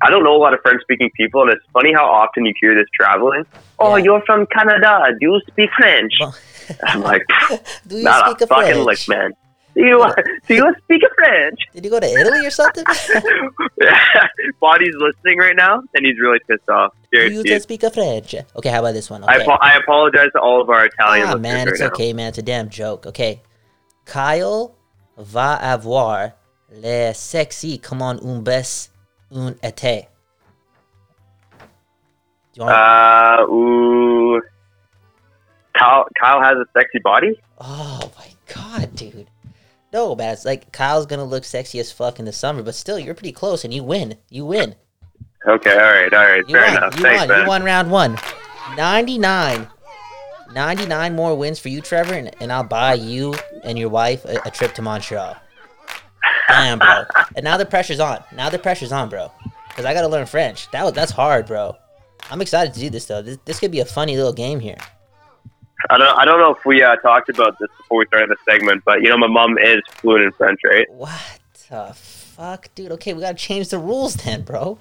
I don't know a lot of French speaking people, and it's funny how often you hear this traveling. Oh, Yeah. you're from Canada. Do you speak French? I'm like, [laughs] do you speak a fucking lick, man. Do [laughs] you, do you speak French? Did you go to Italy or something? [laughs] [laughs] Body's listening right now, and he's really pissed off. do Seriously. you just speak a French? Okay, how about this one? I, Okay. apo- I apologize to all of our Italian Ah, listeners man, right it's now. okay, man. It's a damn joke. Okay. Kyle va avoir le sexy comme un bes un été. Do you want? Uh, ooh. Kyle, Kyle has a sexy body? oh my god, dude. No, man. It's like Kyle's gonna look sexy as fuck in the summer, but still, you're pretty close, and you win. You win. Okay, all right, all right. You Fair won. enough. You Thanks, won. man. You won round one. 99. 99 more wins for you, Trevor, and, and I'll buy you and your wife a, a trip to Montreal. Damn, bro. And now the pressure's on. Now the pressure's on, bro. Because I got to learn French. That was, That's hard, bro. I'm excited to do this, though. This, this could be a funny little game here. I don't, I don't know if we uh, talked about this before we started the segment, but you know, my mom is fluent in French, right? What the fuck, dude? Okay, we got to change the rules then, bro.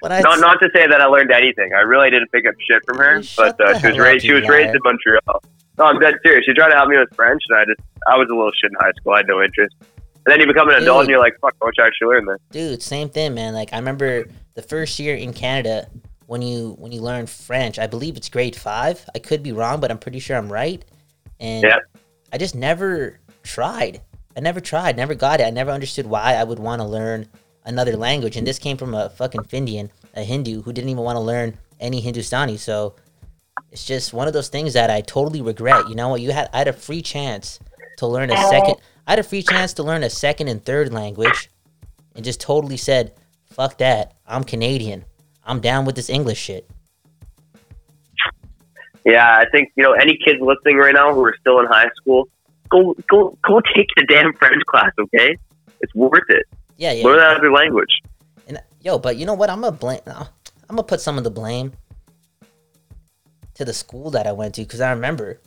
When I Not, not to say that I learned anything. I really didn't pick up shit from her, but uh, she was raised. She was raised in Montreal. No, I'm dead serious. She tried to help me with French, and I just, I was a little shit in high school. I had no interest. And then you become an adult, and you're like, "Fuck, I wish I actually learned this." dude same thing man like i remember the first year in canada when you when you learn french i believe it's grade five. I could be wrong but i'm pretty sure i'm right. And Yeah. i just never tried. I never tried never got it. I never understood why i would want to learn another language. And this came from a fucking findian a hindu who didn't even want to learn any hindustani. So it's just one of those things that i totally regret. You know what? You had i had a free chance to learn a second i had a free chance to learn a second and third language and just totally said, "Fuck that! I'm Canadian. I'm down with this English shit." Yeah, I think you know any kids listening right now who are still in high school, go go go take the damn French class, okay? It's worth it. Yeah, yeah. Learn that other language. And yo, but you know what? I'm gonna blame. Uh, I'm gonna put some of the blame to the school that I went to because I remember,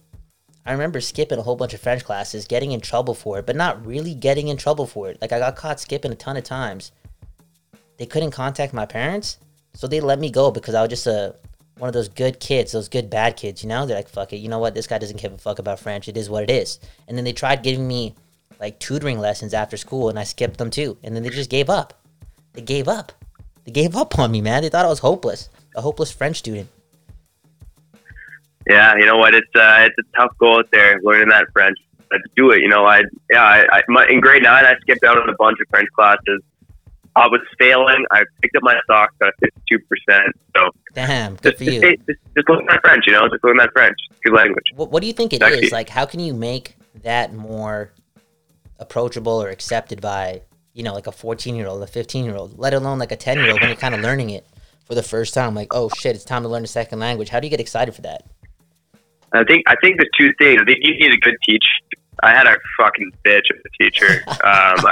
I remember skipping a whole bunch of French classes, getting in trouble for it, but not really getting in trouble for it. Like I got caught skipping a ton of times. They couldn't contact my parents, So they let me go because I was just a one of those good kids, those good bad kids, you know? They're like, fuck it, you know what? This guy doesn't give a fuck about French. It is what it is. And then they tried giving me like tutoring lessons after school and I skipped them too. And then they just gave up. They gave up. They gave up on me, man. They thought I was hopeless. A hopeless French student. Yeah, you know what? It's uh, it's a tough goal out there learning that French. But do it, you know, I yeah, I, I my, in grade nine I skipped out on a bunch of French classes. I was failing. I picked up my stocks at fifty two percent. So Damn, good for just, you. just, just, just learn that French, you know, just learn that French. Good language. What, what do you think it is? Like, how can you make that more approachable or accepted by, you know, like a 14 year old, a 15 year old, let alone like a 10 year old when you're kind of learning it for the first time? Like, oh shit, it's time to learn a second language. How do you get excited for that? I think I think there's two things. I think you need a good teacher. I had a fucking bitch of a teacher. [laughs] Um,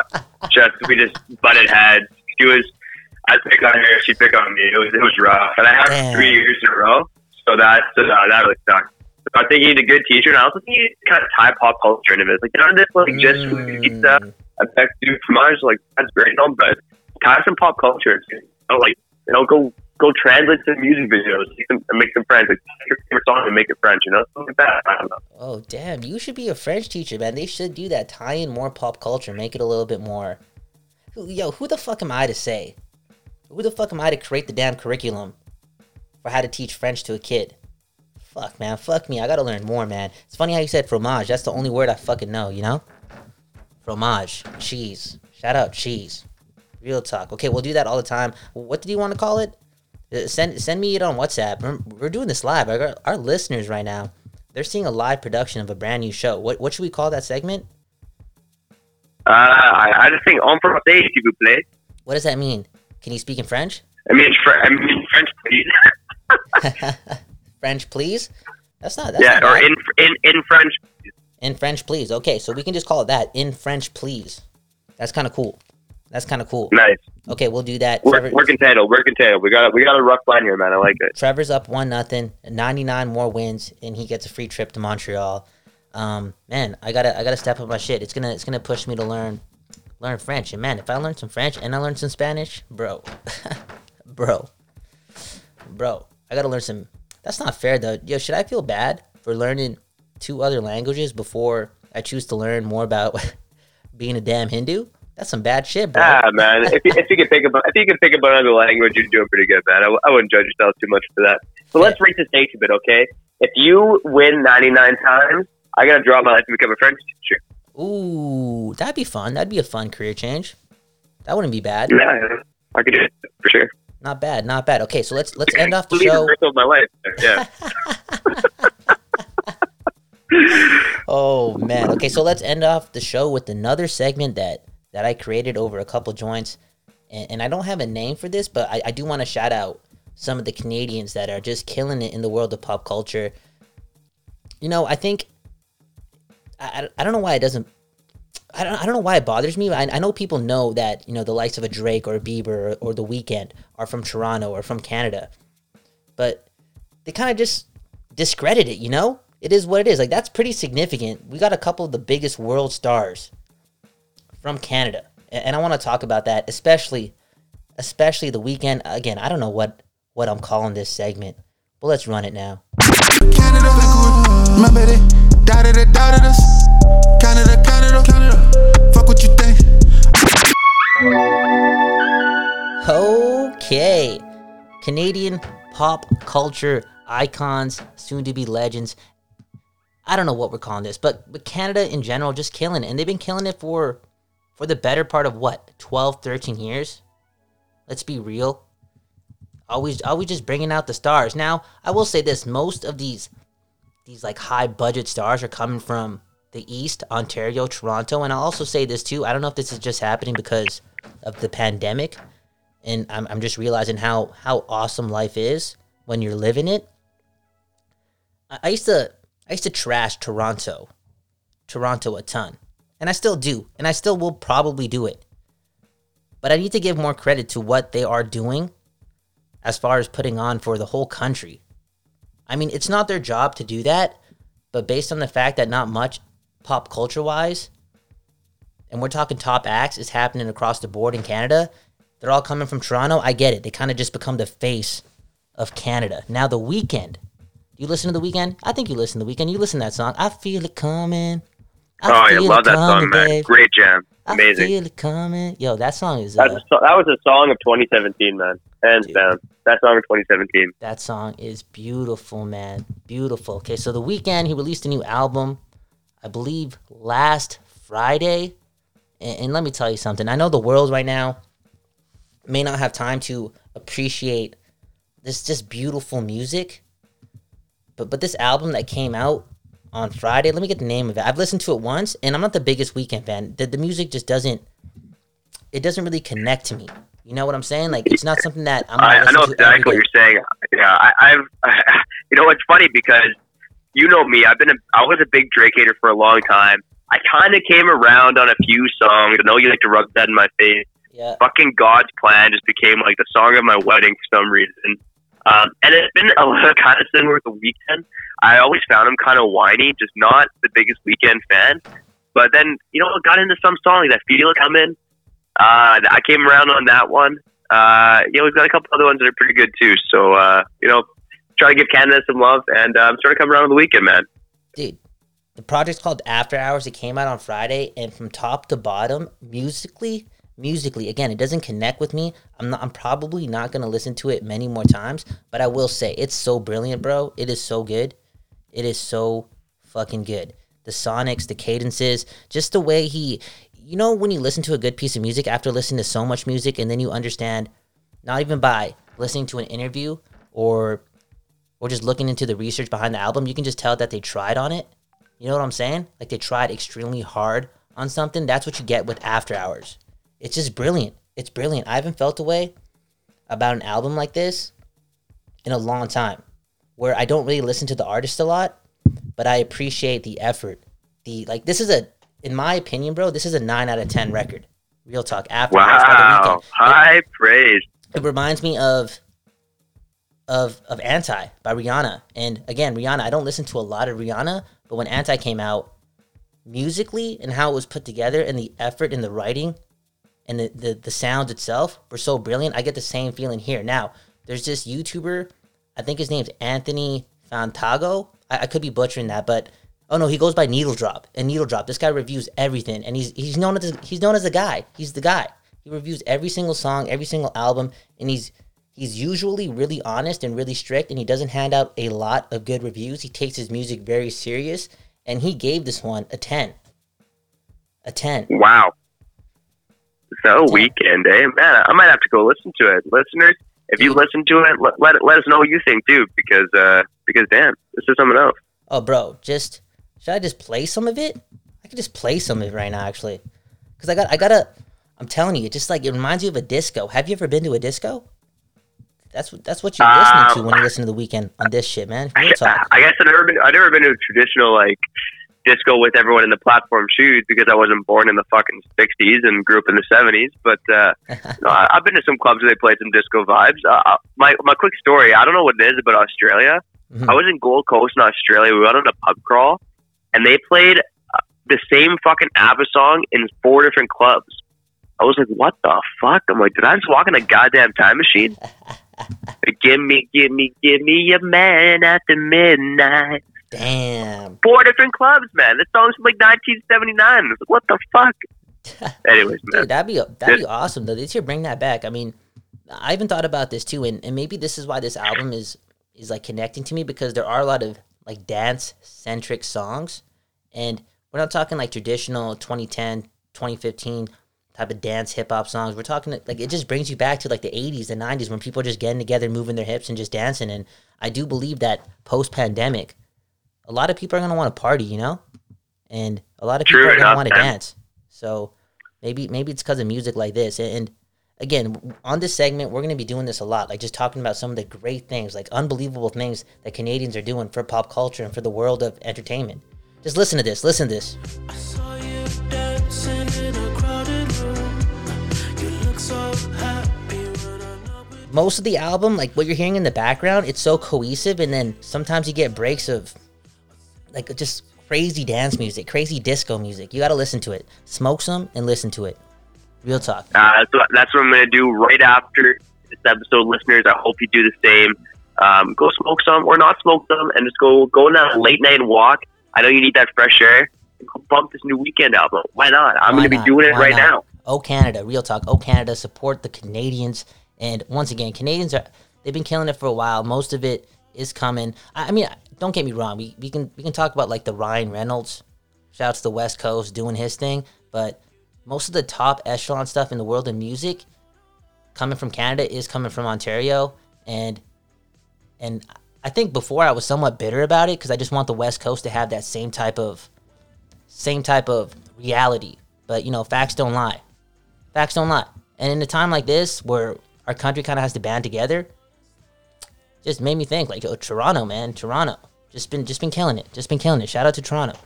just we just butted heads. She was I'd pick on her, she'd pick on me. It was it was rough, and I had Damn. three years in a row. So that so that, that really sucked. So I think you need a good teacher, and I also think you need kind of tie pop culture into it. Like none of this like just food pizza. Mm. I bet do fromage like that's great and all, but tie some pop culture. You know, like you know, go go translate some music videos, and make some friends. Like your favorite song and make it French. You know, something like that. I don't know. Oh, damn. You should be a French teacher, man. They should do that. Tie in more pop culture, make it a little bit more. Who- Yo, who the fuck am I to say? Who the fuck am I to create the damn curriculum for how to teach French to a kid? Fuck, man. Fuck me. I gotta learn more, man. It's funny how you said fromage. That's the only word I fucking know, you know? Fromage. Cheese. Shout out cheese. Real talk. Okay, we'll do that all the time. What did you want to call it? Uh, Send send me it on WhatsApp. We're, we're doing this live. Our, our listeners right now, they're seeing a live production of a brand new show. What what should we call that segment? Uh, I, I just think on français, s'il vous plaît. What does that mean? Can you speak in French? I mean, Fr- I mean French, please. [laughs] French, please. That's not. That's yeah, not or bad. in in in French. in French, please. Okay, so we can just call it that. In French, please. That's kind of cool. That's kind of cool. Nice. Okay, we'll do that. Work, Trevor- title, working title. We got we got a rough line here, man. I like it. Trevor's up one nothing, ninety nine more wins, and he gets a free trip to Montreal. Um, man, I gotta I gotta step up my shit. It's gonna it's gonna push me to learn learn French. And man, if I learn some French and I learn some Spanish, bro, [laughs] bro, bro, I gotta learn some. That's not fair though. Yo, should I feel bad for learning two other languages before I choose to learn more about [laughs] being a damn Hindu? That's some bad shit, bro. Ah, man. If you, if you can think about if you can think about another language, you're doing pretty good, man. I wouldn't judge yourself too much for that. So let's rate the stakes a bit, okay? If you win 99 times, I gotta drop my life and become a French teacher. Ooh, that'd be fun. That'd be a fun career change. That wouldn't be bad. Yeah, I could do it for sure. Not bad, not bad. Okay, so let's let's end off the show. of my life. Yeah. [laughs] [laughs] Oh man. Okay, so let's end off the show with another segment that that I created over a couple joints, and, and I don't have a name for this, but I, I do want to shout out some of the Canadians that are just killing it in the world of pop culture. You know, I think I, I, don't know why it doesn't. I don't, I don't know why it bothers me. I, I know people know that you know the likes of a Drake or a Bieber or, or The Weeknd are from Toronto or from Canada, but they kind of just discredit it. You know, it is what it is. Like that's pretty significant. We got a couple of the biggest world stars from Canada, A- and I want to talk about that, especially, especially The Weeknd. Again, I don't know what what I'm calling this segment, but let's run it now. They doubted it, doubted us. Fuck what you think. Okay. Canadian pop culture icons, soon to be legends. I don't know what we're calling this, but but Canada in general just killing it. And they've been killing it for for the better part of what? 12, 13 years? Let's be real. Always always just bringing out the stars. Now, I will say this, most of these these like high budget stars are coming from the East, Ontario, Toronto, and I'll also say this too. I don't know if this is just happening because of the pandemic, and I'm, I'm just realizing how how awesome life is when you're living it. I, I used to I used to trash Toronto, Toronto a ton, and I still do, and I still will probably do it. But I need to give more credit to what they are doing, as far as putting on for the whole country. I mean, it's not their job to do that, but based on the fact that not much pop culture wise, and we're talking top acts, is happening across the board in Canada, They're all coming from Toronto. I get it. They kind of just become the face of Canada. Now the Weeknd. You listen to the Weeknd? I think you listen to the Weeknd. You listen to that song. I feel it coming. I oh, yeah, feel love that song, coming, man. babe. Great jam. Amazing. I feel it coming. Yo, that song is uh, that was a song of 2017, man. Hands down. That song of 2017. That song is beautiful, man. Beautiful. Okay, so the Weeknd he released a new album, I believe last Friday. And, and let me tell you something. I know the world right now may not have time to appreciate this just beautiful music. But but this album that came out on Friday, let me get the name of it. I've listened to it once and I'm not the biggest Weeknd fan. The, the music just doesn't it doesn't really connect to me. You know what I'm saying? Like it's not something that I'm I, I know exactly what you're saying. Yeah, I, I've. [laughs] You know, it's funny because you know me. I've been. A, I was a big Drake hater for a long time. I kind of came around on a few songs. I know you like to rub that in my face. Yeah. Fucking God's Plan just became like the song of my wedding for some reason. Um, and it's been a little [laughs] kind of similar with the Weeknd. I always found him kind of whiny, just not the biggest Weeknd fan. But then, you know, I got into some songs. I feel it coming. Uh, I came around on that one. Uh, you know, we've got a couple other ones that are pretty good too. So, uh, you know, try to give Canada some love, and I'm to come around on the Weeknd, man. Dude, the project's called After Hours. It came out on Friday, and from top to bottom, musically, musically, again, it doesn't connect with me. I'm not. I'm probably not gonna listen to it many more times, but I will say it's so brilliant, bro. It is so good. It is so fucking good. The sonics, the cadences, just the way he. You know, when you listen to a good piece of music after listening to so much music, and then you understand, not even by listening to an interview or or just looking into the research behind the album, you can just tell that they tried on it. You know what I'm saying? Like they tried extremely hard on something. That's what you get with After Hours. It's just brilliant. It's brilliant. I haven't felt a way about an album like this in a long time where I don't really listen to the artist a lot, but I appreciate the effort. The like this is a in my opinion, bro, this is a 9 out of 10 record. Real talk. After Hours by The Wow, high praise. It reminds me of of of Anti by Rihanna. And again, Rihanna, I don't listen to a lot of Rihanna, but when Anti came out, musically and how it was put together and the effort in the writing and the, the, the sounds itself were so brilliant. I get the same feeling here. Now, there's this YouTuber, I think his name's Anthony Fantago. I, I could be butchering that, but oh no, he goes by Needle Drop. And Needle Drop, this guy reviews everything, and he's he's known as he's known as a guy. He's the guy. He reviews every single song, every single album, and he's he's usually really honest and really strict, and he doesn't hand out a lot of good reviews. He takes his music very serious, and he gave this one a ten. A ten. Wow. So Weeknd, eh? Man, I might have to go listen to it. Listeners, if you listen to it, let, let, let us know what you think too, because uh, because damn, this is something else. Oh, bro, just should I just play some of it? I could just play some of it right now, actually, because I got I gotta. I'm telling you, it just like it reminds you of a disco. Have you ever been to a disco? That's what that's what you're listening to when you listen to the Weeknd on this shit, man. Talk. I guess I've never been. I've never been to a traditional like disco with everyone in the platform shoes because I wasn't born in the fucking '60s and grew up in the '70s. But uh, [laughs] no, I, I've been to some clubs where they played some disco vibes. Uh, my my quick story. I don't know what it is about Australia. Mhm. I was in Gold Coast in Australia. We went on a pub crawl, and they played uh, the same fucking ABBA song in four different clubs. I was like, "What the fuck?" I'm like, "Did I just walk in a goddamn time machine?" [laughs] give me, give me, give me a man after midnight. Damn. Four different clubs, man. This song's from like 1979. I was like, what the fuck? [laughs] Anyways, man. Dude, that'd be that'd be awesome though. They should bring that back. I mean, I even thought about this too, and, and maybe this is why this album is is like connecting to me because there are a lot of like dance centric songs, and we're not talking like traditional 2010, 2015 type of dance hip hop songs. We're talking like it just brings you back to like the 80s, the 90s when people are just getting together, moving their hips, and just dancing. And I do believe that post pandemic, a lot of people are gonna want to party, you know, and a lot of people True are gonna want to dance. So maybe maybe it's because of music like this. And, again, on this segment, we're gonna be doing this a lot, like just talking about some of the great things, like unbelievable things that Canadians are doing for pop culture and for the world of entertainment. Just listen to this. Listen to this. most of the album, like what you're hearing in the background, it's so cohesive, and then sometimes you get breaks of like just crazy dance music, crazy disco music. You got to listen to it. Smoke some and listen to it. Real talk. Uh, so that's what I'm to do right after this episode, listeners. I hope you do the same. Um, go smoke some or not smoke some, and just go go on a late night walk. I know you need that fresh air. Bump this new Weeknd album. Why not? I'm going to be doing it Why right not? now. Oh Canada, real talk. Oh Canada, support the Canadians. And once again, Canadians are they've been killing it for a while. Most of it is coming. I, I mean, don't get me wrong. We, we can we can talk about like the Ryan Reynolds, shouts to the West Coast doing his thing, but most of the top echelon stuff in the world of music coming from Canada is coming from Ontario and and I think before I was somewhat bitter about it because I just want the West Coast to have that same type of same type of reality. But you know, facts don't lie. Facts don't lie. And in a time like this where our country kind of has to band together, just made me think like, Toronto, man, Toronto, just been just been killing it, just been killing it. Shout out to Toronto.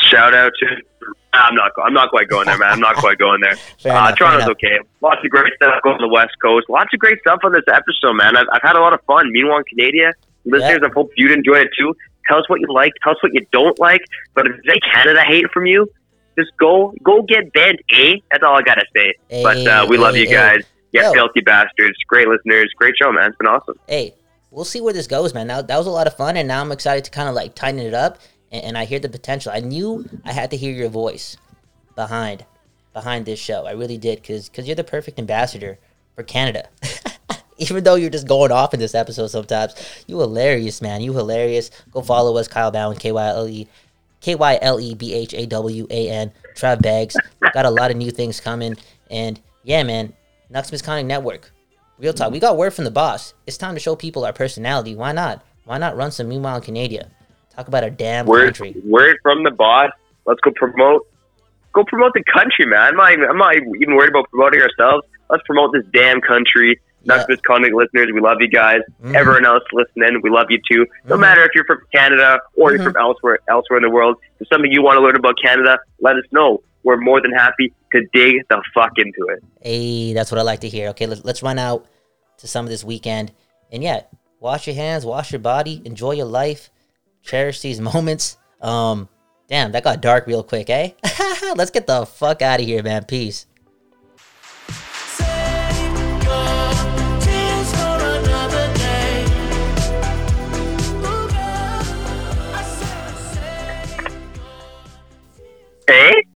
Shout out to. I'm not. I'm not quite going there, man. I'm not quite going there. [laughs] Uh, enough, Toronto's okay. Lots of great stuff on the West Coast. Lots of great stuff on this episode, man. I've, I've had a lot of fun. Meanwhile, Canada listeners, I hope you'd enjoy it too. Tell us what you like. Tell us what you don't like. But if they Canada hate from you, just go go get band A. That's all I gotta say. but uh, we Hey, love hey, you hey. guys. Yeah, Yo. filthy bastards. Great listeners. Great show, man. It's been awesome. Hey, we'll see where this goes, man. Now that was a lot of fun, and now I'm excited to kind of like tighten it up. And, and I hear the potential. I knew I had to hear your voice behind behind this show. I really did, because because you're the perfect ambassador for Canada. [laughs] Even though you're just going off in this episode sometimes, you hilarious, man. You hilarious. Go follow us, Kyle Bhawan, K Y L E, K Y L E B H A W A N. Trav Bags got a lot of new things coming, and yeah, man. Nucks Misconduct Network. Real talk. We got word from the boss. It's time to show people our personality. Why not? Why not run some Meanwhile in Canada? Talk about our damn Word, country. word from the boss. Let's go promote. Go promote the country, man. I'm not, even, I'm not even worried about promoting ourselves. Let's promote this damn country. Not just content listeners. We love you guys. Mhm. Everyone else listening, we love you too. No Mhm. matter if you're from Canada or you're Mhm. from elsewhere, elsewhere in the world. If something you want to learn about Canada, let us know. We're more than happy to dig the fuck into it. Hey, that's what I like to hear. Okay, let's, let's run out to some of this Weeknd. And yeah, wash your hands, wash your body, enjoy your life, Cherish these [laughs] moments. Um, damn, that got dark real quick, eh? [laughs] Let's get the fuck out of here, man. Peace. Hey?